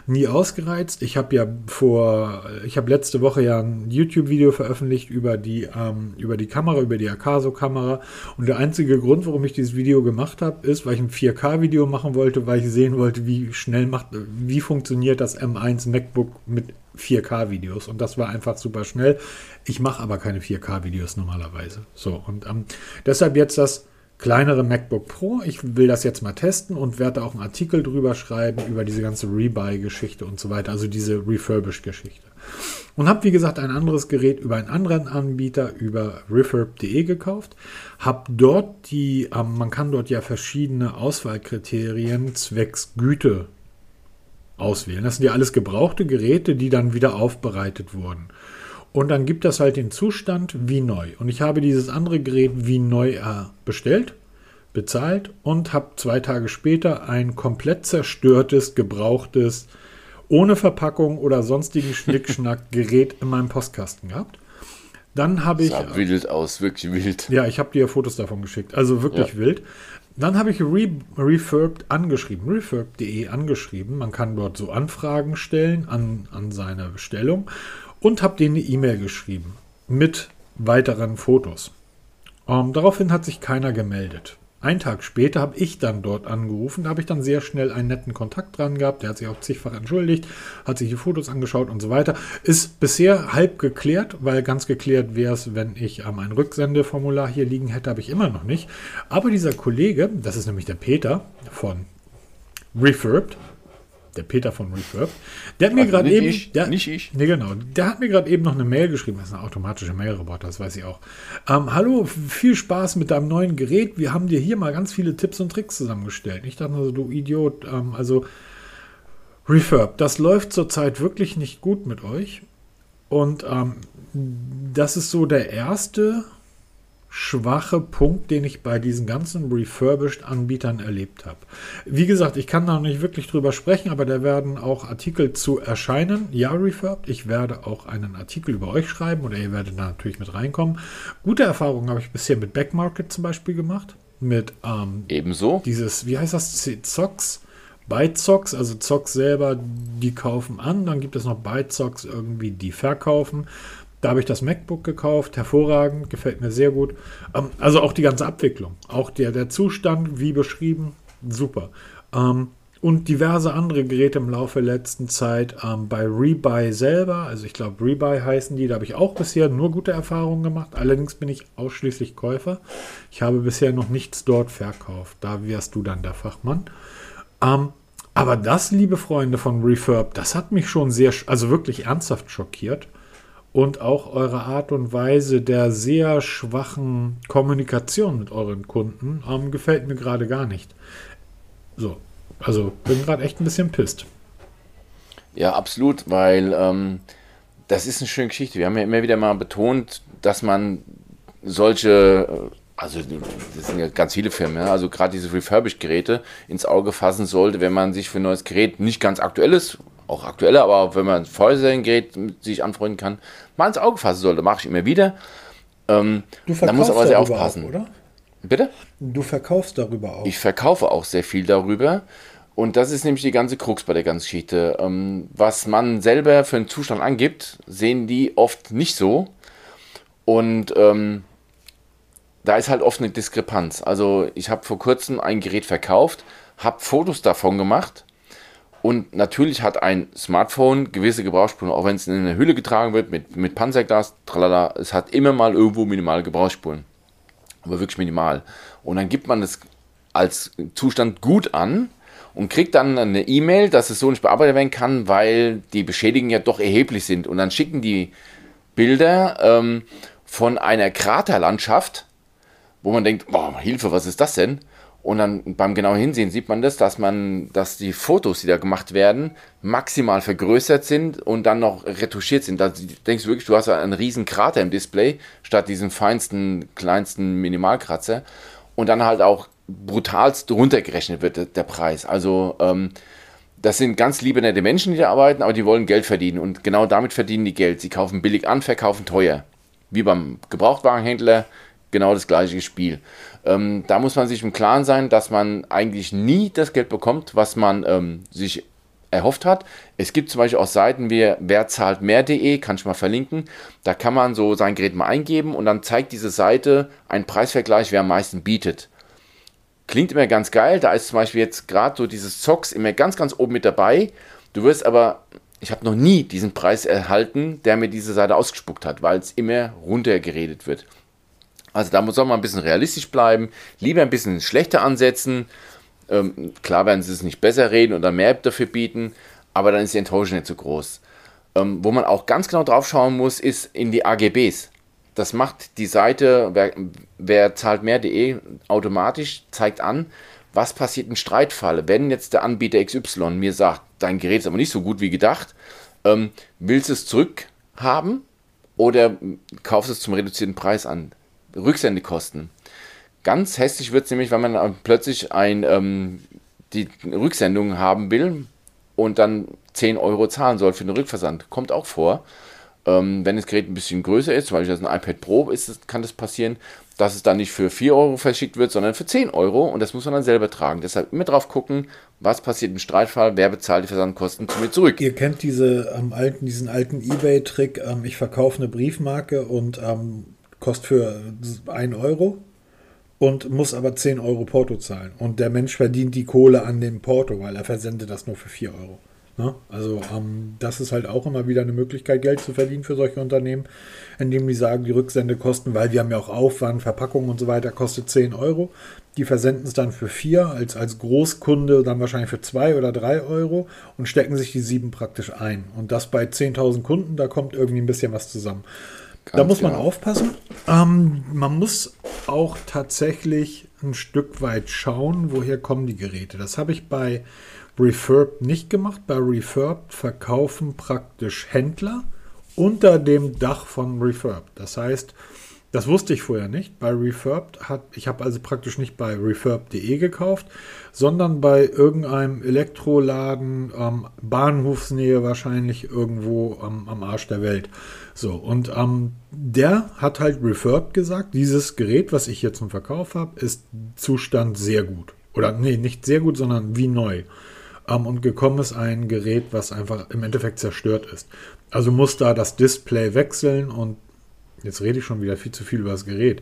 nie ausgereizt. Ich habe ja vor, ich habe letzte Woche ja ein YouTube-Video veröffentlicht über die, ähm, über die Kamera, über die Akaso-Kamera. Und der einzige Grund, warum ich dieses Video gemacht habe, ist, weil ich ein 4K-Video machen wollte, weil ich sehen wollte, wie schnell macht, wie funktioniert das M1 MacBook mit 4K-Videos. Und das war einfach super schnell. Ich mache aber keine 4K-Videos normalerweise. So, und ähm, deshalb jetzt das kleinere MacBook Pro. Ich will das jetzt mal testen und werde auch einen Artikel drüber schreiben über diese ganze Rebuy-Geschichte und so weiter, also diese Refurbished-Geschichte. Und habe, wie gesagt, ein anderes Gerät über einen anderen Anbieter, über refurb.de gekauft. Habe dort die, ähm, man kann dort ja verschiedene Auswahlkriterien zwecks Güte auswählen. Das sind ja alles gebrauchte Geräte, die dann wieder aufbereitet wurden. Und dann gibt das halt den Zustand wie neu. Und ich habe dieses andere Gerät wie neu äh, bestellt, bezahlt und habe zwei Tage später ein komplett zerstörtes, gebrauchtes, ohne Verpackung oder sonstigen Schnickschnack *laughs* Gerät in meinem Postkasten gehabt. Dann habe ich. Sah wild aus, wirklich wild. Ja, ich habe dir Fotos davon geschickt. Also wirklich ja. wild. Dann habe ich Re Refurb angeschrieben, refurb.de angeschrieben. Man kann dort so Anfragen stellen an, an seine Bestellung und habe denen eine E-Mail geschrieben mit weiteren Fotos. Ähm, daraufhin hat sich keiner gemeldet. Einen Tag später habe ich dann dort angerufen. Da habe ich dann sehr schnell einen netten Kontakt dran gehabt. Der hat sich auch zigfach entschuldigt, hat sich die Fotos angeschaut und so weiter. Ist bisher halb geklärt, weil ganz geklärt wäre es, wenn ich ähm, ein Rücksendeformular hier liegen hätte, habe ich immer noch nicht. Aber dieser Kollege, das ist nämlich der Peter von Refurbed, der Peter von Refurb, der hat mir gerade eben, ich, der, nicht ich, nee genau, der hat mir gerade eben noch eine Mail geschrieben, das ist ein automatischer Mailroboter, das weiß ich auch. Ähm, hallo, viel Spaß mit deinem neuen Gerät. Wir haben dir hier mal ganz viele Tipps und Tricks zusammengestellt. Ich dachte also, du Idiot, ähm, also Refurb, das läuft zurzeit wirklich nicht gut mit euch. Und ähm, das ist so der erste schwache Punkt, den ich bei diesen ganzen Refurbished-Anbietern erlebt habe. Wie gesagt, ich kann da noch nicht wirklich drüber sprechen, aber da werden auch Artikel zu erscheinen. Ja, Refurbed. Ich werde auch einen Artikel über euch schreiben oder ihr werdet da natürlich mit reinkommen. Gute Erfahrungen habe ich bisher mit Backmarket zum Beispiel gemacht. Mit ähm, ebenso dieses, wie heißt das, Zox? Bytezox, also Zox selber, die kaufen an, dann gibt es noch Bytezox irgendwie, die verkaufen. Da habe ich das MacBook gekauft, hervorragend, gefällt mir sehr gut. Ähm, also auch die ganze Abwicklung, auch der, der Zustand, wie beschrieben, super. Ähm, und diverse andere Geräte im Laufe der letzten Zeit ähm, bei Rebuy selber, also ich glaube Rebuy heißen die, da habe ich auch bisher nur gute Erfahrungen gemacht. Allerdings bin ich ausschließlich Käufer. Ich habe bisher noch nichts dort verkauft. Da wärst du dann der Fachmann. Ähm, aber das, liebe Freunde von Refurb, das hat mich schon sehr, also wirklich ernsthaft schockiert und auch eure Art und Weise der sehr schwachen Kommunikation mit euren Kunden ähm, gefällt mir gerade gar nicht. So, also bin gerade echt ein bisschen pisst. Ja, absolut, weil ähm, das ist eine schöne Geschichte. Wir haben ja immer wieder mal betont, dass man solche, äh, also das sind ja ganz viele Firmen, also gerade diese Refurbished-Geräte ins Auge fassen sollte, wenn man sich für ein neues Gerät nicht ganz aktuelles auch aktuelle, aber wenn man ein Vorhergerät sich anfreunden kann, mal ins Auge fassen sollte. Mache ich immer wieder. Ähm, du verkaufst da muss aber sehr aufpassen. Auch, oder? Bitte? Du verkaufst darüber auch. Ich verkaufe auch sehr viel darüber. Und das ist nämlich die ganze Krux bei der ganzen Geschichte. Ähm, was man selber für einen Zustand angibt, sehen die oft nicht so. Und ähm, da ist halt oft eine Diskrepanz. Also ich habe vor kurzem ein Gerät verkauft, habe Fotos davon gemacht und natürlich hat ein Smartphone gewisse Gebrauchsspuren, auch wenn es in eine Hülle getragen wird mit, mit Panzerglas, tralala, es hat immer mal irgendwo minimale Gebrauchsspuren. Aber wirklich minimal. Und dann gibt man es als Zustand gut an und kriegt dann eine E-Mail, dass es so nicht bearbeitet werden kann, weil die Beschädigungen ja doch erheblich sind. Und dann schicken die Bilder ähm, von einer Kraterlandschaft, wo man denkt, boah, Hilfe, was ist das denn? Und dann beim genauen Hinsehen sieht man das, dass man, dass die Fotos, die da gemacht werden, maximal vergrößert sind und dann noch retuschiert sind. Da denkst du wirklich, du hast einen riesen Krater im Display, statt diesen feinsten, kleinsten Minimalkratzer. Und dann halt auch brutalst runtergerechnet wird der Preis. Also ähm, das sind ganz liebe, nette Menschen, die da arbeiten, aber die wollen Geld verdienen. Und genau damit verdienen die Geld. Sie kaufen billig an, verkaufen teuer. Wie beim Gebrauchtwagenhändler, genau das gleiche Spiel. Ähm, da muss man sich im Klaren sein, dass man eigentlich nie das Geld bekommt, was man ähm, sich erhofft hat. Es gibt zum Beispiel auch Seiten wie werzahltmehr.de, kann ich mal verlinken. Da kann man so sein Gerät mal eingeben und dann zeigt diese Seite einen Preisvergleich, wer am meisten bietet. Klingt immer ganz geil. Da ist zum Beispiel jetzt gerade so dieses Zocks immer ganz, ganz oben mit dabei. Du wirst aber, ich habe noch nie diesen Preis erhalten, der mir diese Seite ausgespuckt hat, weil es immer runtergeredet wird. Also da muss man ein bisschen realistisch bleiben, lieber ein bisschen schlechter ansetzen. Ähm, klar werden sie es nicht besser reden oder mehr dafür bieten, aber dann ist die Enttäuschung nicht so groß. Ähm, wo man auch ganz genau drauf schauen muss, ist in die AGBs. Das macht die Seite, wer, wer zahlt mehr.de automatisch, zeigt an, was passiert in Streitfalle. Wenn jetzt der Anbieter XY mir sagt, dein Gerät ist aber nicht so gut wie gedacht, ähm, willst du es zurückhaben oder kaufst es zum reduzierten Preis an? Rücksendekosten. Ganz hässlich wird es nämlich, wenn man plötzlich ein, ähm, die Rücksendung haben will und dann 10 Euro zahlen soll für den Rückversand. Kommt auch vor. Ähm, wenn das Gerät ein bisschen größer ist, zum Beispiel das ein iPad Pro ist, kann das passieren, dass es dann nicht für 4 Euro verschickt wird, sondern für 10 Euro und das muss man dann selber tragen. Deshalb immer drauf gucken, was passiert im Streitfall, wer bezahlt die Versandkosten zu mir zurück. Ihr kennt diese, ähm, alten, diesen alten Ebay-Trick, ähm, ich verkaufe eine Briefmarke und ähm, kostet für 1 Euro und muss aber 10 Euro Porto zahlen. Und der Mensch verdient die Kohle an dem Porto, weil er versendet das nur für 4 Euro. Ne? Also ähm, das ist halt auch immer wieder eine Möglichkeit, Geld zu verdienen für solche Unternehmen, indem die sagen, die Rücksendekosten, weil wir haben ja auch Aufwand, Verpackung und so weiter, kostet 10 Euro. Die versenden es dann für 4, als, als Großkunde dann wahrscheinlich für 2 oder 3 Euro und stecken sich die 7 praktisch ein. Und das bei 10.000 Kunden, da kommt irgendwie ein bisschen was zusammen. Ganz da muss man genau. aufpassen. Ähm, man muss auch tatsächlich ein Stück weit schauen, woher kommen die Geräte. Das habe ich bei Refurb nicht gemacht. Bei Refurb verkaufen praktisch Händler unter dem Dach von Refurb. Das heißt, das wusste ich vorher nicht. Bei Refurb hat, ich habe also praktisch nicht bei refurb.de gekauft, sondern bei irgendeinem Elektroladen, ähm, Bahnhofsnähe wahrscheinlich irgendwo ähm, am Arsch der Welt. So, und ähm, der hat halt Refurb gesagt, dieses Gerät, was ich hier zum Verkauf habe, ist Zustand sehr gut. Oder nee, nicht sehr gut, sondern wie neu. Ähm, und gekommen ist ein Gerät, was einfach im Endeffekt zerstört ist. Also muss da das Display wechseln und jetzt rede ich schon wieder viel zu viel über das Gerät.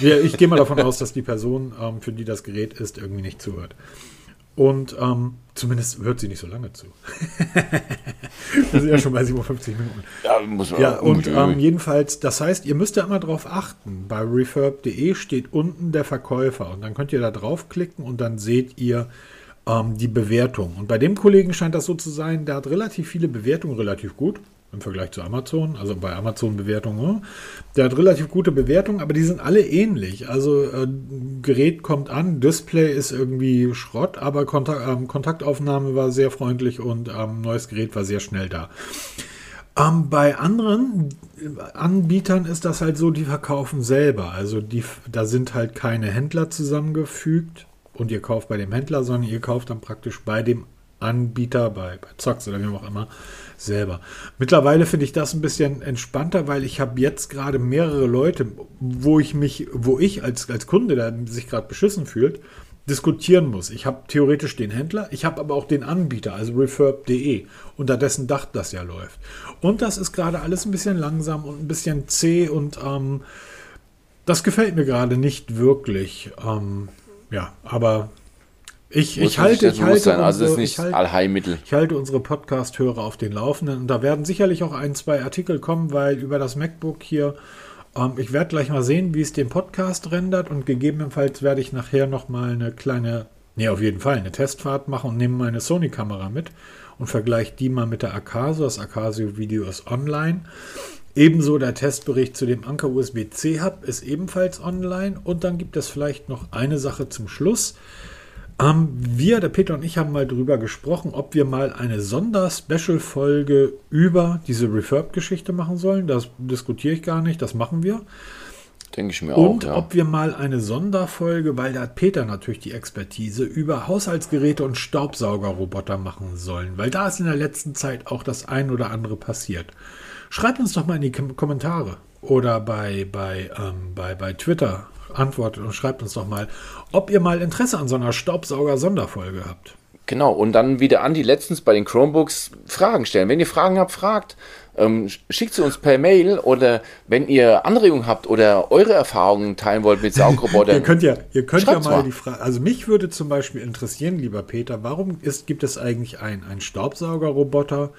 Ich gehe mal davon aus, dass die Person, ähm, für die das Gerät ist, irgendwie nicht zuhört. Und ähm, zumindest hört sie nicht so lange zu. *laughs* das sind ja schon bei 57 Minuten. Ja, muss man ja und ähm, jedenfalls, das heißt, ihr müsst ja immer darauf achten. Bei refurb.de steht unten der Verkäufer und dann könnt ihr da draufklicken und dann seht ihr, ähm, die Bewertung. Und bei dem Kollegen scheint das so zu sein, der hat relativ viele Bewertungen, relativ gut im Vergleich zu Amazon, also bei Amazon-Bewertungen. Ne? Der hat relativ gute Bewertungen, aber die sind alle ähnlich. Also äh, Gerät kommt an, Display ist irgendwie Schrott, aber Kontakt, ähm, Kontaktaufnahme war sehr freundlich und ähm, neues Gerät war sehr schnell da. Ähm, bei anderen Anbietern ist das halt so, die verkaufen selber. Also die, da sind halt keine Händler zusammengefügt und ihr kauft bei dem Händler, sondern ihr kauft dann praktisch bei dem Anbieter, bei, bei Zox oder wie auch immer, selber. Mittlerweile finde ich das ein bisschen entspannter, weil ich habe jetzt gerade mehrere Leute, wo ich mich, wo ich als, als Kunde, der sich gerade beschissen fühlt, diskutieren muss. Ich habe theoretisch den Händler, ich habe aber auch den Anbieter, also refurb.de, unter dessen Dach das ja läuft. Und das ist gerade alles ein bisschen langsam und ein bisschen zäh und ähm, das gefällt mir gerade nicht wirklich. Ähm, ja, aber ich, ich halte, ich halte, sein. Also unsere, ist nicht Allheilmittel. Ich halte unsere Podcast-Hörer auf den Laufenden und da werden sicherlich auch ein, zwei Artikel kommen, weil über das MacBook hier, ähm, ich werde gleich mal sehen, wie es den Podcast rendert und gegebenenfalls werde ich nachher nochmal eine kleine, nee, auf jeden Fall eine Testfahrt machen und nehme meine Sony-Kamera mit und vergleiche die mal mit der Acasio. Das Acasio-Video ist online. Ebenso der Testbericht zu dem Anker USB-C Hub ist ebenfalls online. Und dann gibt es vielleicht noch eine Sache zum Schluss. Ähm, wir, der Peter und ich, haben mal darüber gesprochen, ob wir mal eine Sonder-Special-Folge über diese Refurb-Geschichte machen sollen. Das diskutiere ich gar nicht, das machen wir. Denke ich mir und auch. Und ja. ob wir mal eine Sonderfolge, weil da hat Peter natürlich die Expertise, über Haushaltsgeräte und Staubsaugerroboter machen sollen. Weil da ist in der letzten Zeit auch das ein oder andere passiert. Schreibt uns doch mal in die Kommentare oder bei, bei, ähm, bei, bei Twitter. Antwortet und schreibt uns doch mal, ob ihr mal Interesse an so einer Staubsauger-Sonderfolge habt. Genau, und dann wieder Andi letztens bei den Chromebooks Fragen stellen. Wenn ihr Fragen habt, fragt. Ähm, schickt sie uns per Mail oder wenn ihr Anregungen habt oder eure Erfahrungen teilen wollt mit Saugrobotern. *laughs* ihr könnt ja, ihr könnt ja mal, mal, die Frage, also mich würde zum Beispiel interessieren, lieber Peter, warum ist, gibt es eigentlich einen, einen Staubsaugerroboter,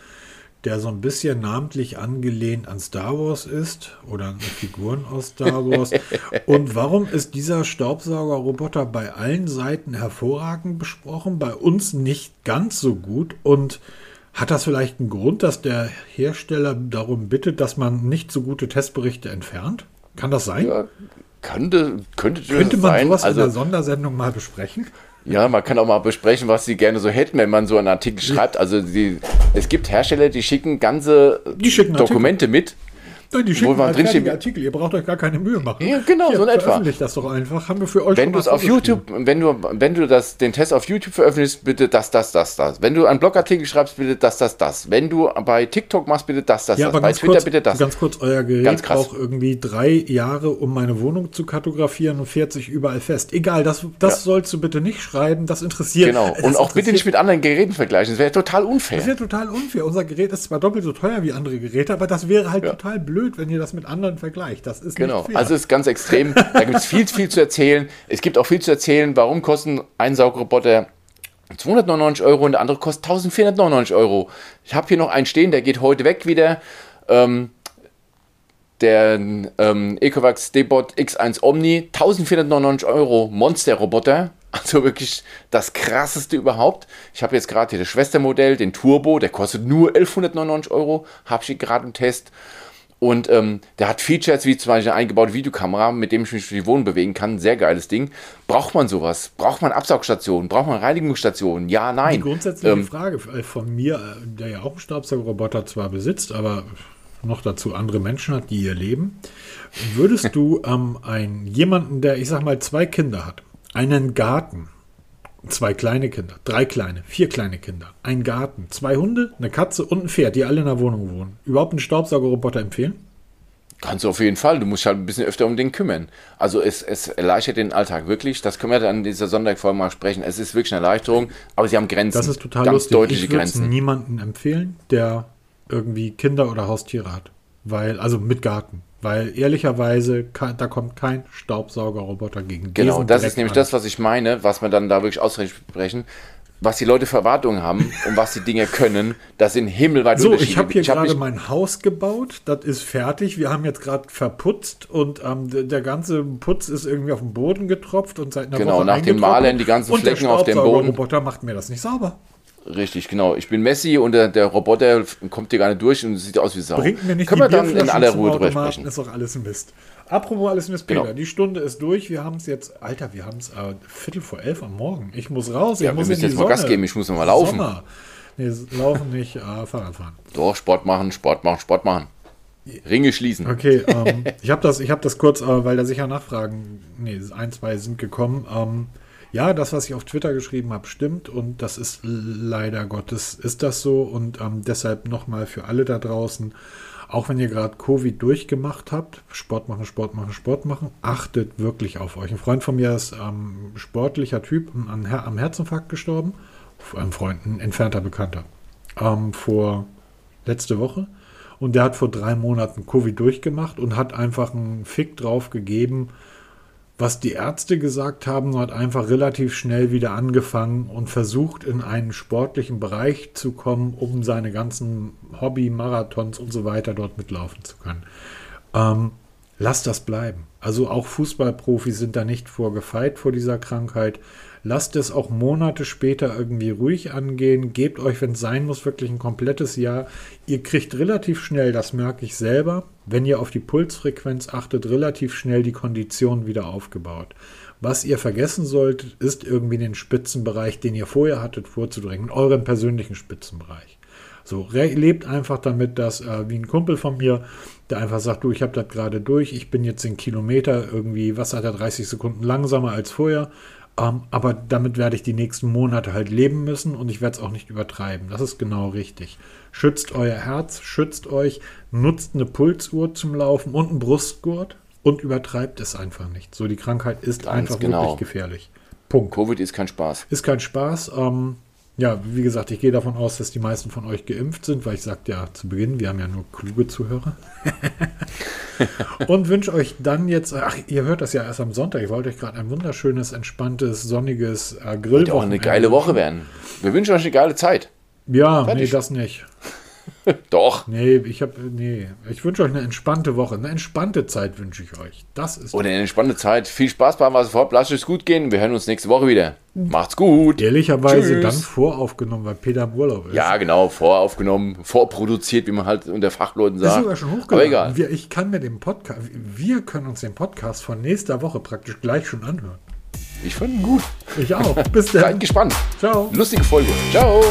der so ein bisschen namentlich angelehnt an Star Wars ist oder an Figuren aus Star Wars. *laughs* Und warum ist dieser Staubsaugerroboter bei allen Seiten hervorragend besprochen, bei uns nicht ganz so gut und hat das vielleicht einen Grund, dass der Hersteller darum bittet, dass man nicht so gute Testberichte entfernt? Kann das sein? Ja, könnte, könnte, könnte man sein. sowas also, in der Sondersendung mal besprechen? Ja, man kann auch mal besprechen, was sie gerne so hätten, wenn man so einen Artikel schreibt. Also die, es gibt Hersteller, die schicken ganze die schicken Dokumente Artikel. mit Nein, die schicken halt fertige Artikel. Ihr braucht euch gar keine Mühe machen. Ja, genau, Hier, so in etwa. das doch einfach. Haben wir für euch Wenn du es auf YouTube, wenn du, wenn du das, den Test auf YouTube veröffentlichst, bitte das, das, das, das. Wenn du einen Blogartikel schreibst, bitte das, das, das. Wenn du bei TikTok machst, bitte das, das, ja, das. Bei Twitter kurz, bitte das. Ganz kurz, euer Gerät braucht irgendwie drei Jahre, um meine Wohnung zu kartografieren und fährt sich überall fest. Egal, das, das ja. sollst du bitte nicht schreiben. Das interessiert. Genau. Das und auch bitte nicht mit anderen Geräten vergleichen. Das wäre total unfair. Das wäre total unfair. Unser Gerät ist zwar doppelt so teuer wie andere Geräte, aber das wäre halt ja. total blöd, wenn ihr das mit anderen anderen Vergleich. Das ist genau. Also es ist ganz extrem. Da gibt es viel, viel zu erzählen. Es gibt auch viel zu erzählen, warum kosten ein Saugroboter 299 Euro und der andere kostet 1499 Euro. Ich habe hier noch einen stehen, der geht heute weg wieder. Ähm, der ähm, Ecovax Debot X1 Omni, 1499 Euro Monster-Roboter. *laughs* Also wirklich das krasseste überhaupt. Ich habe jetzt gerade hier das Schwestermodell, den Turbo, der kostet nur 1199 Euro. Habe ich gerade im Test. Und ähm, der hat Features wie zum Beispiel eine eingebaute Videokamera, mit dem ich mich durch die Wohnung bewegen kann. Sehr geiles Ding. Braucht man sowas? Braucht man Absaugstationen? Braucht man Reinigungsstationen? Ja, nein. Die grundsätzliche ähm, Frage von mir, der ja auch einen Staubsaugerroboter zwar besitzt, aber noch dazu andere Menschen hat, die ihr leben. Würdest *laughs* du ähm, ein, jemanden, der, ich sag mal, zwei Kinder hat, einen Garten, zwei kleine Kinder, drei kleine, vier kleine Kinder, ein Garten, zwei Hunde, eine Katze und ein Pferd, die alle in der Wohnung wohnen. Überhaupt einen Staubsaugerroboter empfehlen? Kannst du auf jeden Fall. Du musst halt ein bisschen öfter um den kümmern. Also es, es erleichtert den Alltag wirklich. Das können wir dann in dieser Sonderfolge mal sprechen. Es ist wirklich eine Erleichterung, aber sie haben Grenzen. Das ist total ganz lustig. deutliche ich Grenzen. niemanden empfehlen, der irgendwie Kinder oder Haustiere hat. Weil, also mit Garten. Weil ehrlicherweise, da kommt kein Staubsaugerroboter gegen Genau, das Dreck ist nämlich an. das, was ich meine, was wir dann da wirklich aussprechen. Was die Leute für Erwartungen haben *laughs* und was die Dinge können, das sind himmelweit So, ich habe hier gerade mein Haus gebaut, das ist fertig. Wir haben jetzt gerade verputzt und ähm, der ganze Putz ist irgendwie auf den Boden getropft und seit einer genau, Woche Genau, nach dem Malen die ganzen Flecken auf dem Boden. Der Roboter macht mir das nicht sauber. Richtig, genau. Ich bin Messi und der, der Roboter kommt hier gar nicht durch und sieht aus wie Sau. Bringt mir nicht Können wir dann in aller Ruhe drüber sprechen. ist doch alles Mist. Apropos alles Mist, Peter. Genau. Die Stunde ist durch. Wir haben es jetzt, Alter, wir haben es äh, Viertel vor elf am Morgen. Ich muss raus. Ja, ich muss wir müssen jetzt Sonne. mal Gas geben. Ich muss noch mal laufen. Sommer. Nee, laufen nicht, äh, Fahrrad fahren. Doch, Sport machen, Sport machen, Sport machen. Ringe schließen. Okay, ähm, ich habe das, hab das kurz, äh, weil da sicher Nachfragen, nee, ein, zwei sind gekommen. Ähm, ja, das, was ich auf Twitter geschrieben habe, stimmt und das ist leider Gottes, ist das so und ähm, deshalb nochmal für alle da draußen, auch wenn ihr gerade Covid durchgemacht habt, Sport machen, Sport machen, Sport machen, achtet wirklich auf euch. Ein Freund von mir ist ähm, sportlicher Typ an, am Herzinfarkt gestorben, ein Freund, ein entfernter Bekannter, ähm, vor letzte Woche. Und der hat vor drei Monaten Covid durchgemacht und hat einfach einen Fick drauf gegeben, was die Ärzte gesagt haben, hat einfach relativ schnell wieder angefangen und versucht, in einen sportlichen Bereich zu kommen, um seine ganzen Hobby-Marathons und so weiter dort mitlaufen zu können. Ähm, lasst das bleiben. Also auch Fußballprofis sind da nicht vorgefeit vor dieser Krankheit. Lasst es auch Monate später irgendwie ruhig angehen. Gebt euch, wenn es sein muss, wirklich ein komplettes Jahr. Ihr kriegt relativ schnell, das merke ich selber, wenn ihr auf die Pulsfrequenz achtet, relativ schnell die Kondition wieder aufgebaut. Was ihr vergessen solltet, ist irgendwie den Spitzenbereich, den ihr vorher hattet, vorzudrängen, euren persönlichen Spitzenbereich. So, lebt einfach damit, dass äh, wie ein Kumpel von mir, der einfach sagt, du, ich habe das gerade durch, ich bin jetzt in Kilometer irgendwie, was hat er, 30 Sekunden langsamer als vorher, ähm, aber damit werde ich die nächsten Monate halt leben müssen und ich werde es auch nicht übertreiben. Das ist genau richtig. Schützt euer Herz, schützt euch, nutzt eine Pulsuhr zum Laufen und einen Brustgurt und übertreibt es einfach nicht. So, die Krankheit ist Ganz einfach genau. wirklich gefährlich. Punkt. Covid ist kein Spaß. Ist kein Spaß. Ähm, Ja, wie gesagt, ich gehe davon aus, dass die meisten von euch geimpft sind, weil ich sagte ja zu Beginn, wir haben ja nur kluge Zuhörer. *laughs* und wünsche euch dann jetzt, ach, ihr hört das ja erst am Sonntag, ich wollte euch gerade ein wunderschönes, entspanntes, sonniges äh, Grill. Wird auch eine geile Woche werden. Wir wünschen euch eine geile Zeit. Ja, Fertig. nee, das nicht. *laughs* Doch. Nee, ich habe nee, ich wünsche euch eine entspannte Woche, eine entspannte Zeit wünsche ich euch. Das ist Und eine entspannte Zeit. Viel Spaß beim was fort. Lasst es gut gehen. Wir hören uns nächste Woche wieder. Macht's gut. Ehrlicherweise Tschüss. dann voraufgenommen, weil Peter im Urlaub ist. Ja, genau, voraufgenommen, vorproduziert, wie man halt unter Fachleuten sagt. Ist sogar schon hochgeladen. Aber egal. Wir, ich kann mir den Podcast, wir können uns den Podcast von nächster Woche praktisch gleich schon anhören. Ich fand ihn gut. Ich auch. Bis *laughs* dann. Seid gespannt. Ciao. Lustige Folge. Ciao.